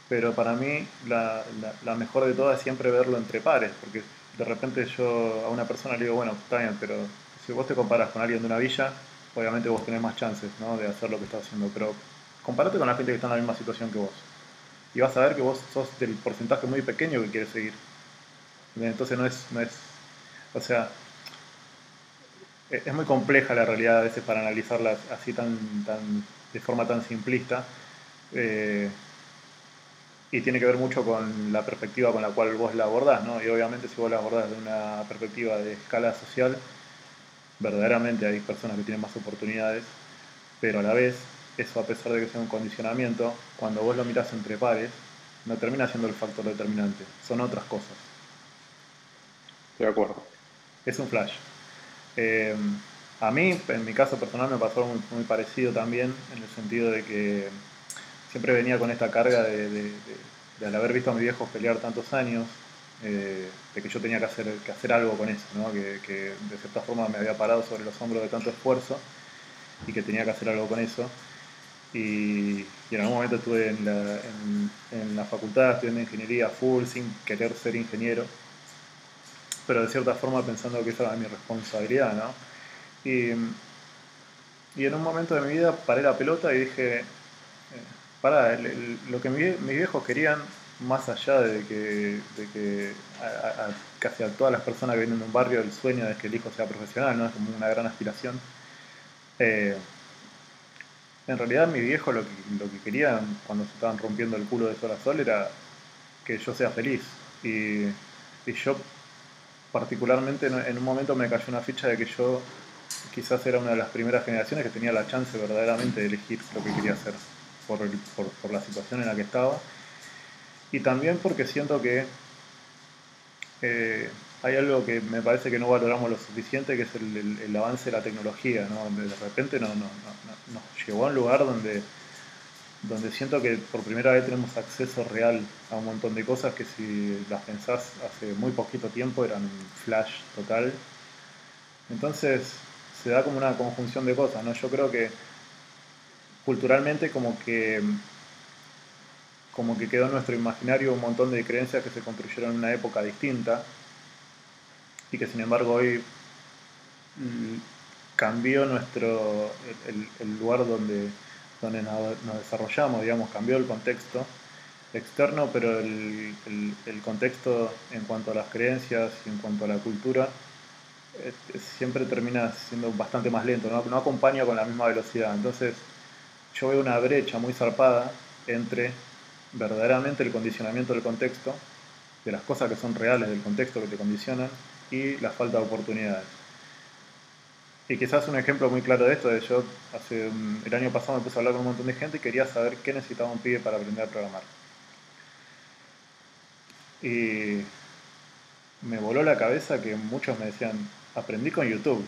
pero para mí la, la, la mejor de todas es siempre verlo entre pares, porque de repente yo a una persona le digo, bueno, está bien, pero si vos te comparas con alguien de una villa, obviamente vos tenés más chances ¿no? de hacer lo que estás haciendo, pero compárate con la gente que está en la misma situación que vos. Y vas a ver que vos sos del porcentaje muy pequeño que quiere seguir. Entonces no es, no es, o sea, es muy compleja la realidad a veces para analizarla así tan, tan de forma tan simplista. Eh, y tiene que ver mucho con la perspectiva con la cual vos la abordás, ¿no? Y obviamente si vos la abordás de una perspectiva de escala social, verdaderamente hay personas que tienen más oportunidades, pero a la vez, eso a pesar de que sea un condicionamiento, cuando vos lo mirás entre pares, no termina siendo el factor determinante, son otras cosas. De acuerdo. Es un flash. Eh, a mí, en mi caso personal, me pasó muy, muy parecido también, en el sentido de que siempre venía con esta carga de, al haber visto a mi viejo pelear tantos años, eh, de que yo tenía que hacer, que hacer algo con eso, que, de cierta forma me había parado sobre los hombros de tanto esfuerzo y que tenía que hacer algo con eso. Y, en algún momento estuve en la, en, la facultad estudiando ingeniería full sin querer ser ingeniero. pero de cierta forma pensando que esa era mi responsabilidad, ¿no? Y, y en un momento de mi vida paré la pelota y dije, eh, para, lo que mis viejos querían, más allá de que, de que casi a todas las personas que vienen de un barrio el sueño es que el hijo sea profesional, ¿no? Es como una gran aspiración. Eh, en realidad mi viejo lo que, lo que quería cuando se estaban rompiendo el culo de sol a sol era que yo sea feliz. Y, y yo particularmente en un momento me cayó una ficha de que yo quizás era una de las primeras generaciones que tenía la chance verdaderamente de elegir lo que quería hacer por, por, por la situación en la que estaba. Y también porque siento que eh, hay algo que me parece que no valoramos lo suficiente, que es el, avance de la tecnología, ¿no? de repente nos llegó a un lugar donde, donde siento que por primera vez tenemos acceso real a un montón de cosas que si las pensás hace muy poquito tiempo eran flash total. Entonces se da como una conjunción de cosas, ¿no? Yo creo que culturalmente como que como que quedó en nuestro imaginario un montón de creencias que se construyeron en una época distinta y que sin embargo hoy mm, cambió nuestro el, lugar donde, donde nos desarrollamos, digamos, cambió el contexto externo, pero el, contexto en cuanto a las creencias y en cuanto a la cultura siempre termina siendo bastante más lento, no, no acompaña con la misma velocidad. Entonces yo veo una brecha muy zarpada entre verdaderamente el condicionamiento del contexto, de las cosas que son reales del contexto que te condicionan y la falta de oportunidades. Y quizás un ejemplo muy claro de esto es yo hace el año pasado me puse a hablar con un montón de gente y quería saber qué necesitaba un pibe para aprender a programar. Y me voló la cabeza que muchos me decían, aprendí con YouTube.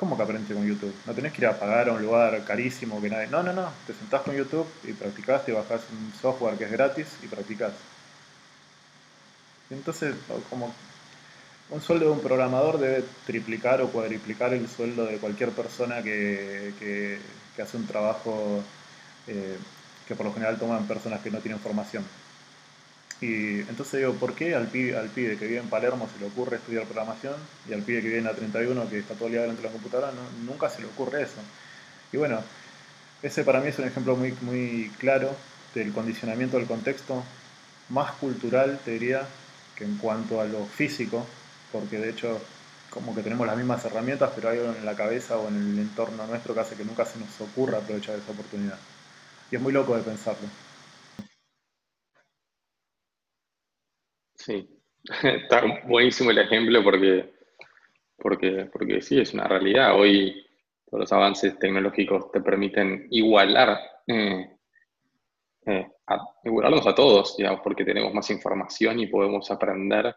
¿Cómo que aprendiste con YouTube? No tenés que ir a pagar a un lugar carísimo que nadie. No, no, no. Te sentás con YouTube y practicás, te bajás un software que es gratis y practicás. Entonces, como un sueldo de un programador debe triplicar o cuadriplicar el sueldo de cualquier persona que, hace un trabajo eh, que por lo general toman personas que no tienen formación. Y entonces digo, ¿por qué al pibe, al pibe que vive en Palermo se le ocurre estudiar programación y al pibe que vive en la 31 que está todo el día delante de la computadora nunca se le ocurre eso? Y bueno, ese para mí es un ejemplo muy, muy claro del condicionamiento del contexto, más cultural, te diría, que en cuanto a lo físico, porque de hecho como que tenemos las mismas herramientas, pero hay algo en la cabeza o en el entorno nuestro que hace que nunca se nos ocurra aprovechar esa oportunidad. Y es muy loco de pensarlo. Sí, está buenísimo el ejemplo porque, porque, porque sí, es una realidad. Hoy todos los avances tecnológicos te permiten igualar, eh, eh, a, igualarnos a todos, digamos, porque tenemos más información y podemos aprender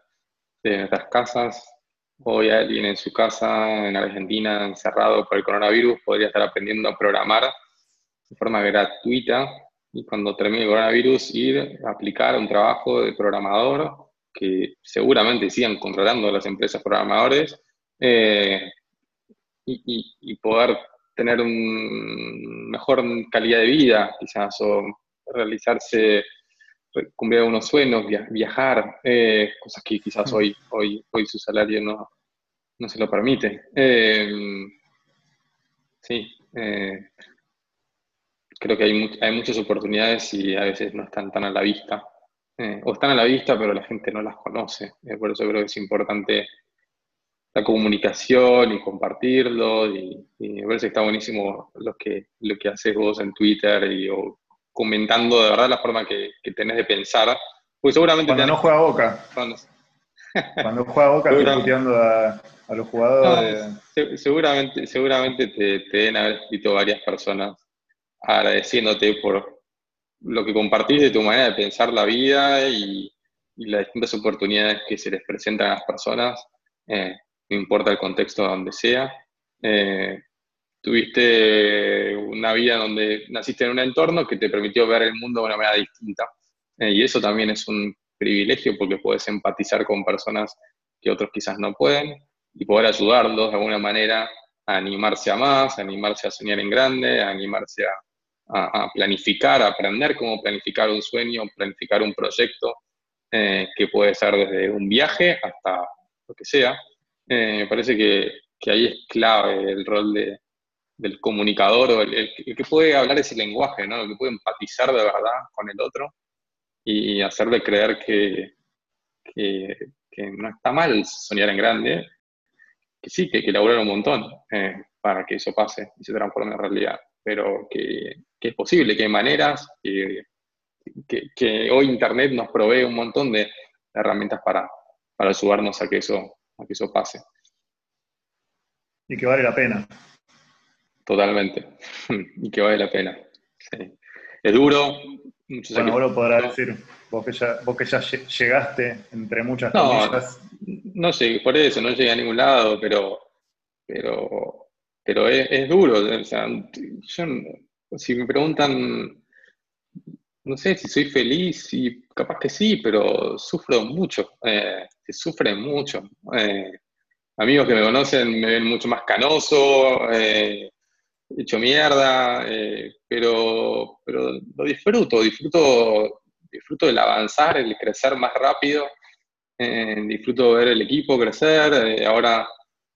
de nuestras casas. Hoy alguien en su casa, en Argentina, encerrado por el coronavirus, podría estar aprendiendo a programar de forma gratuita y cuando termine el coronavirus ir a aplicar un trabajo de programador que seguramente sigan controlando las empresas programadores eh, y, poder tener una mejor calidad de vida, quizás, o realizarse, cumplir algunos sueños, viajar, eh, cosas que quizás hoy, hoy, hoy su salario no, no se lo permite. Eh, sí, creo que hay, hay muchas oportunidades y a veces no están tan a la vista. Eh, o están a la vista, pero la gente no las conoce. Eh, por eso creo que es importante la comunicación y compartirlo. Y, y me parece que está buenísimo lo que, lo que haces vos en Twitter y comentando de verdad la forma que, que tenés de pensar. Pues seguramente Cuando no juega Boca. Cuando, juega Boca, estoy a, a, los jugadores. seguramente seguramente te, te deben haber escrito varias personas agradeciéndote por, lo que compartís de tu manera de pensar la vida y, las distintas oportunidades que se les presentan a las personas, eh, no importa el contexto donde sea. Eh, tuviste una vida donde naciste en un entorno que te permitió ver el mundo de una manera distinta. Eh, y eso también es un privilegio porque puedes empatizar con personas que otros quizás no pueden y poder ayudarlos de alguna manera a animarse a más, a animarse a soñar en grande, a animarse a, a, planificar, a aprender cómo planificar un sueño, planificar un proyecto. eh, que puede ser desde un viaje hasta lo que sea. Eh, me parece que, ahí es clave el rol del comunicador o el, que puede hablar ese lenguaje, ¿no? el que puede empatizar de verdad con el otro y hacerle creer que, no está mal soñar en grande, que sí, que hay que elaborar un montón eh, para que eso pase y se transforme en realidad, pero que, es posible, que hay maneras, que, que, hoy Internet nos provee un montón de herramientas para, para ayudarnos a que, eso, a que eso pase. Y que vale la pena. Totalmente. y que vale la pena. Es duro. Bueno, vos lo podrás decir, vos que, ya, vos que ya llegaste entre muchas no, No sé, por eso, no llegué a ningún lado, pero, pero, pero es, duro. O sea, si me preguntan no sé si soy feliz y capaz que sí, pero sufro mucho, eh, sufre mucho. Eh, amigos que me conocen me ven mucho más canoso, eh, hecho mierda, pero, pero lo disfruto, disfruto, disfruto del avanzar, el crecer más rápido, disfruto ver el equipo crecer, ahora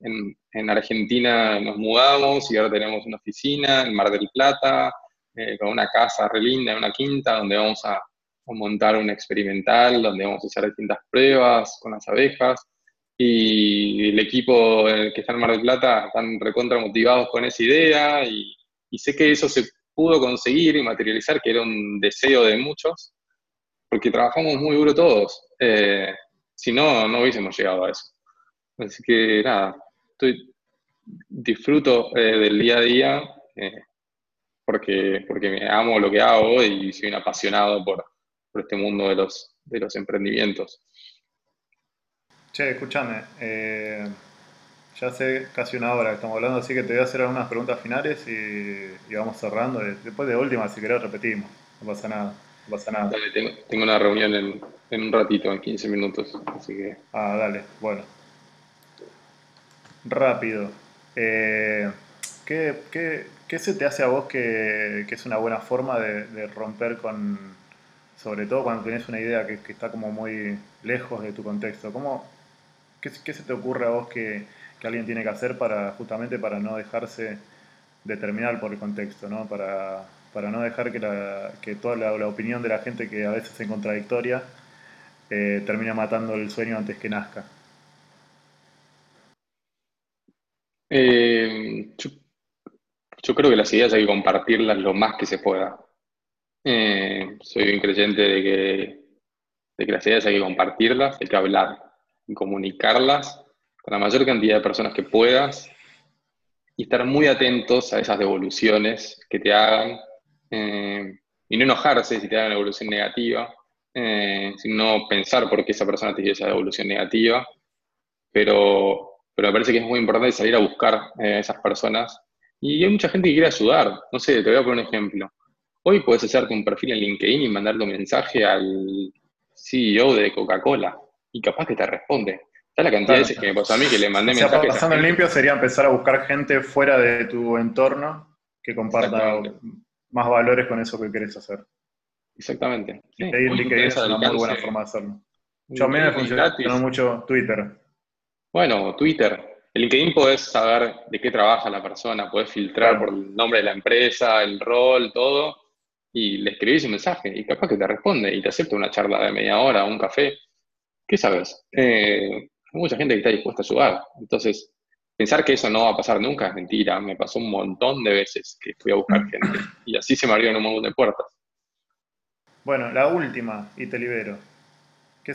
en, en Argentina nos mudamos y ahora tenemos una oficina en Mar del Plata, eh, con una casa re linda, una quinta, donde vamos a, montar un experimental, donde vamos a hacer distintas pruebas con las abejas. Y el equipo que está en Mar del Plata están recontra motivados con esa idea y, sé que eso se pudo conseguir y materializar, que era un deseo de muchos, porque trabajamos muy duro todos. Eh, si no, no hubiésemos llegado a eso. Así que nada, estoy, disfruto eh, del día a día porque, porque me amo lo que hago y soy un apasionado por, este mundo de los, de los emprendimientos. Che, escúchame, eh, ya hace casi una hora que estamos hablando, así que te voy a hacer algunas preguntas finales y, vamos cerrando. Después de última, si querés, repetimos. No pasa nada. No pasa nada. Dale, tengo, una reunión en, en, un ratito, en 15 minutos. Así que... Ah, dale, bueno. Rápido. Eh, ¿qué, qué, ¿Qué se te hace a vos que, es una buena forma de, romper con, sobre todo cuando tenés una idea que, está como muy lejos de tu contexto? ¿Cómo, qué, se te ocurre a vos que, alguien tiene que hacer para justamente para no dejarse determinar por el contexto, ¿no? Para, no dejar que, la, que toda la, opinión de la gente que a veces es contradictoria eh, termine matando el sueño antes que nazca? Eh, yo creo que las ideas hay que compartirlas lo más que se pueda. Eh, soy un creyente de que, de que las ideas hay que compartirlas, hay que hablar y comunicarlas con la mayor cantidad de personas que puedas y estar muy atentos a esas devoluciones que te hagan eh, y no enojarse si te hagan una devolución negativa, sino pensar por qué esa persona te dio esa devolución negativa, pero, pero me parece que es muy importante salir a buscar a esas personas y hay mucha gente que quiere ayudar. No sé, te voy a poner un ejemplo. Hoy puedes hacerte un perfil en LinkedIn y mandarle un mensaje al CEO de Coca-Cola y capaz que te responde. Está la cantidad de veces que me pasó a mí que le mandé o sea, Pasando en limpio sería empezar a buscar gente fuera de tu entorno que comparta más valores con eso que querés hacer. Exactamente. Sí. LinkedIn es una muy buena forma de hacerlo. Yo a mí me funciona mucho Twitter. Bueno, Twitter. En LinkedIn podés saber de qué trabaja la persona, podés filtrar por el nombre de la empresa, el rol, todo, y le escribís un mensaje y capaz que te responde y te acepta una charla de media hora, un café. ¿Qué sabes? Eh, hay mucha gente que está dispuesta a ayudar. Entonces, pensar que eso no va a pasar nunca es mentira. Me pasó un montón de veces que fui a buscar gente y así se me abrieron un montón de puertas. Bueno, la última, y te libero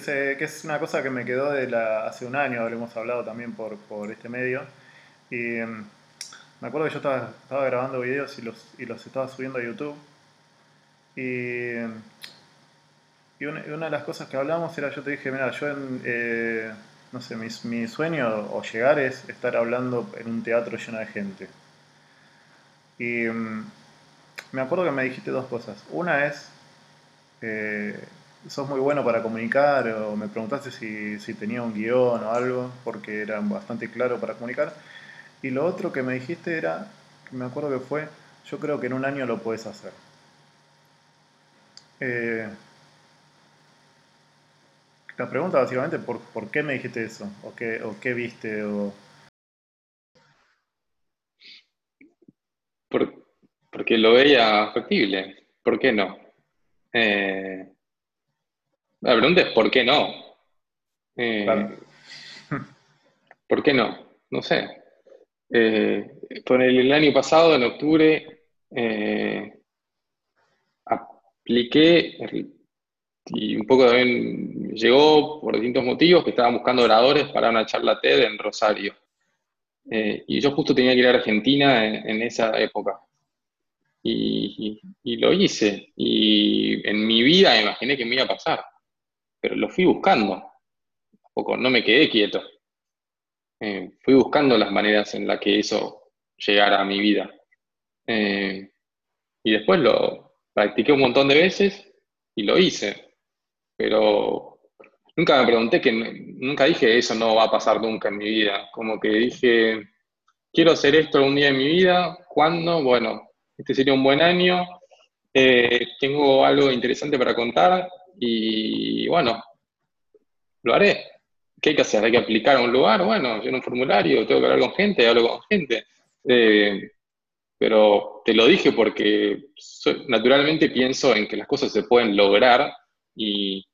que, es una cosa que me quedó de hace un año, hemos hablado también por, este medio. Y em, me acuerdo que yo estaba, grabando videos y los, y los estaba subiendo a YouTube. Y, y una, de las cosas que hablamos era, yo te dije, mira, yo eh, no sé, mi, sueño o llegar es estar hablando en un teatro lleno de gente. Y em, me acuerdo que me dijiste dos cosas. Una es, eh, sos muy bueno para comunicar, o me preguntaste si, tenía un guion o algo, porque era bastante claro para comunicar. Y lo otro que me dijiste era, me acuerdo que fue, yo creo que en un año lo puedes hacer. Eh, la pregunta básicamente por, por qué me dijiste eso, o qué, o qué viste, o... porque lo veía factible, ¿por qué no? Eh, la pregunta es ¿por qué no? Eh, ¿Por qué no? No sé. Eh, con el, año pasado, en octubre, eh, apliqué y un poco también llegó por distintos motivos que estaba buscando oradores para una charla TED en Rosario. Eh, y yo justo tenía que ir a Argentina en, esa época. Y, lo hice. Y en mi vida imaginé que me iba a pasar. Pero lo fui buscando. Poco, no me quedé quieto. Eh, fui buscando las maneras en las que eso llegara a mi vida. Eh, y después lo practiqué un montón de veces y lo hice. Pero nunca me pregunté que, nunca dije eso no va a pasar nunca en mi vida. Como que dije, quiero hacer esto algún día en mi vida. ¿Cuándo? Bueno, este sería un buen año. Eh, tengo algo interesante para contar y bueno, lo haré. ¿Qué hay que hacer? ¿Hay que aplicar a un lugar? Bueno, en un formulario tengo que hablar con gente, hablo con gente. Eh, pero te lo dije porque naturalmente pienso en que las cosas se pueden lograr y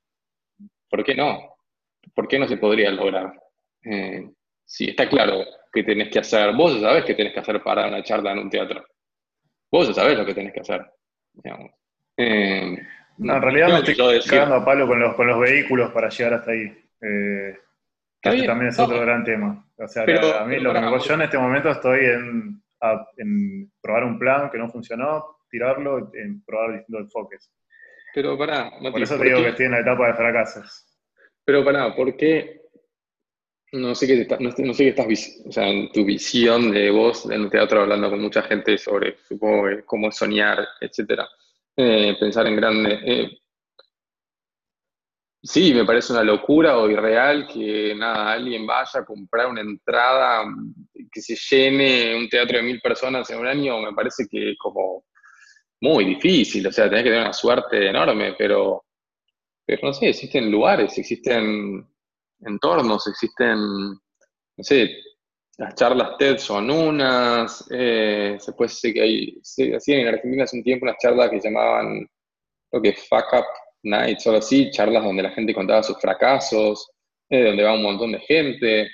¿por qué no? ¿Por qué no se podría lograr? Eh, si está claro que tenés que hacer, vos ya sabés qué tenés que hacer para una charla en un teatro. Vos ya sabés lo que tenés que hacer. No, en realidad me estoy cagando a palo con los, con los vehículos para llegar hasta ahí. Eh, este también es otro gran tema. O sea, a mí lo que me yo en este momento estoy en, en, probar un plan que no funcionó, tirarlo, en probar distintos enfoques. Pero pará, Por eso te digo que estoy en la etapa de fracasos. Pero pará, ¿por qué? No sé qué, no, sé qué estás, o sea, en tu visión de vos en el teatro hablando con mucha gente sobre, supongo, cómo soñar, etcétera. Eh, pensar en grande. Eh, Sí, me parece una locura o irreal que nada, alguien vaya a comprar una entrada que se llene un teatro de mil personas en un año, me parece que es como muy difícil, o sea, tenés que tener una suerte enorme, pero, pero no sé, existen lugares, existen entornos, existen, no sé, las charlas TED son unas, eh, se puede decir que hay, se hacían en Argentina hace un tiempo unas charlas que llamaban, lo que Fuck Up nights solo así, charlas donde la gente contaba sus fracasos, eh, donde va un montón de gente.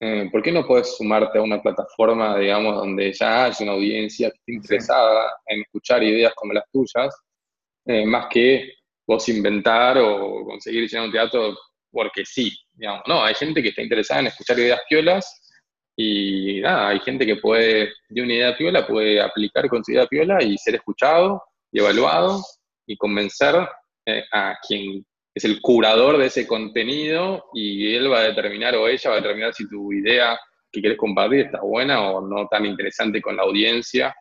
Eh, ¿Por qué no puedes sumarte a una plataforma, digamos, donde ya hay una audiencia que esté interesada en escuchar ideas como las tuyas, más que vos inventar o conseguir llenar un teatro porque sí, digamos. No, hay gente que está interesada en escuchar ideas piolas y nada, hay gente que puede, de una idea piola, puede aplicar con su idea piola y ser escuchado y evaluado y convencer eh, a quien es el curador de ese contenido y él va a determinar o ella va a determinar si tu idea que quieres compartir está buena o no tan interesante con la audiencia.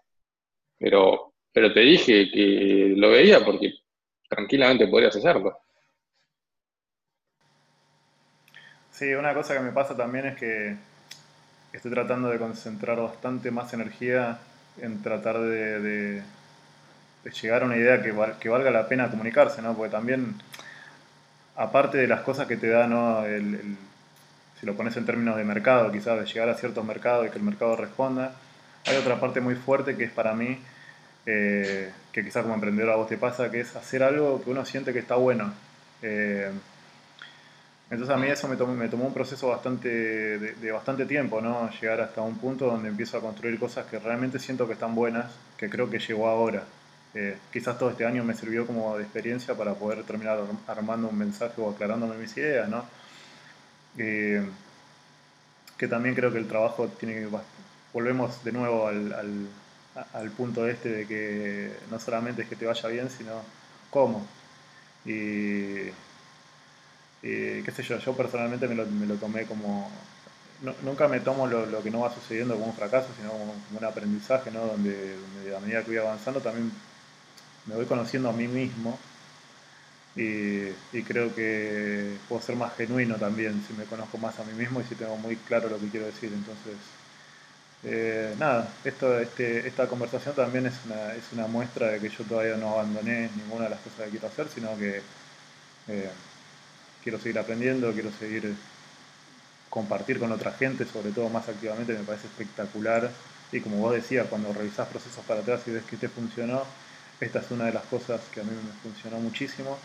Pero, pero te dije que lo veía porque tranquilamente podrías hacerlo. Sí, una cosa que me pasa también es que estoy tratando de concentrar bastante más energía en tratar de llegar a una idea que, valga la pena comunicarse, ¿no? Porque también, aparte de las cosas que te da, ¿no? si lo pones en términos de mercado, quizás de llegar a ciertos mercados y que el mercado responda, hay otra parte muy fuerte que es para mí, eh, que quizás como emprendedor a vos te pasa, que es hacer algo que uno siente que está bueno. Eh, entonces a mí eso me tomó, un proceso bastante de, bastante tiempo, ¿no? Llegar hasta un punto donde empiezo a construir cosas que realmente siento que están buenas, que creo que llegó ahora. Eh, quizás todo este año me sirvió como de experiencia para poder terminar armando un mensaje o aclarándome mis ideas, ¿no? Eh, que también creo que el trabajo tiene que... Volvemos de nuevo al, al, punto este de que no solamente es que te vaya bien, sino cómo. Qué sé yo, yo personalmente me lo, me lo tomé como... nunca me tomo lo, lo, que no va sucediendo como un fracaso, sino como, un aprendizaje, ¿no? Donde, a medida que voy avanzando también me voy conociendo a mí mismo y, creo que puedo ser más genuino también si me conozco más a mí mismo y si tengo muy claro lo que quiero decir. Entonces, eh, nada, esto, este, esta conversación también es una, es una muestra de que yo todavía no abandoné ninguna de las cosas que quiero hacer, sino que, eh, quiero seguir aprendiendo, quiero seguir compartir con otra gente, sobre todo más activamente, me parece espectacular. Y como vos decías, cuando revisás procesos para atrás y ves que te funcionó, esta es una de las cosas que a mí me funcionó muchísimo.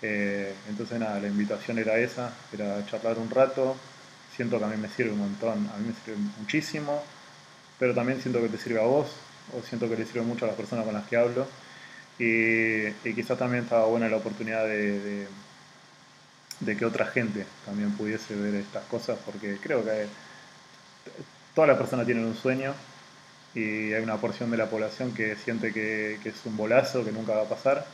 Eh, entonces nada, la invitación era esa, era charlar un rato. Siento que a mí me sirve un montón, a mí me sirve muchísimo, pero también siento que te sirve a vos, o siento que le sirve mucho a las personas con las que hablo. Y, quizás también estaba buena la oportunidad de, que otra gente también pudiese ver estas cosas, porque creo que todas las personas tienen un sueño y hay una porción de la población que siente que, que, es un bolazo, que nunca va a pasar.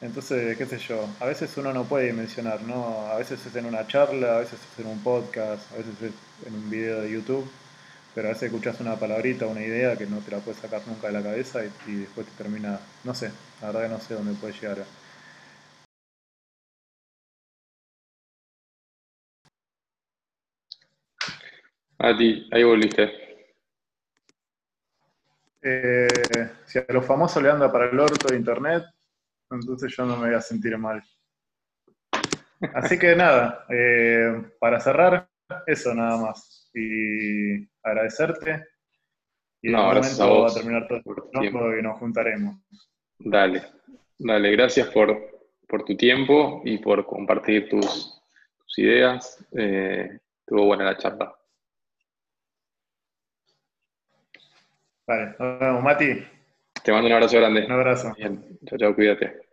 Entonces, qué sé yo, a veces uno no puede dimensionar, ¿no? A veces es en una charla, a veces es en un podcast, a veces es en un video de YouTube pero a veces escuchas una palabrita, una idea que no te la puedes sacar nunca de la cabeza y, después te termina, no sé, la verdad que no sé dónde puede llegar. A ti, ahí volviste. Eh, si a los famosos le anda para el orto de internet, entonces yo no me voy a sentir mal. Así que nada, eh, para cerrar, eso nada más. Y agradecerte. Y no, en momento va a terminar todo el tiempo y nos juntaremos. Dale, dale, gracias por, por tu tiempo y por compartir tus, tus ideas. Eh, estuvo buena la charla. Vale, nos vemos, Mati. Te mando un abrazo grande. Un abrazo. Bien, chao, chao, cuídate.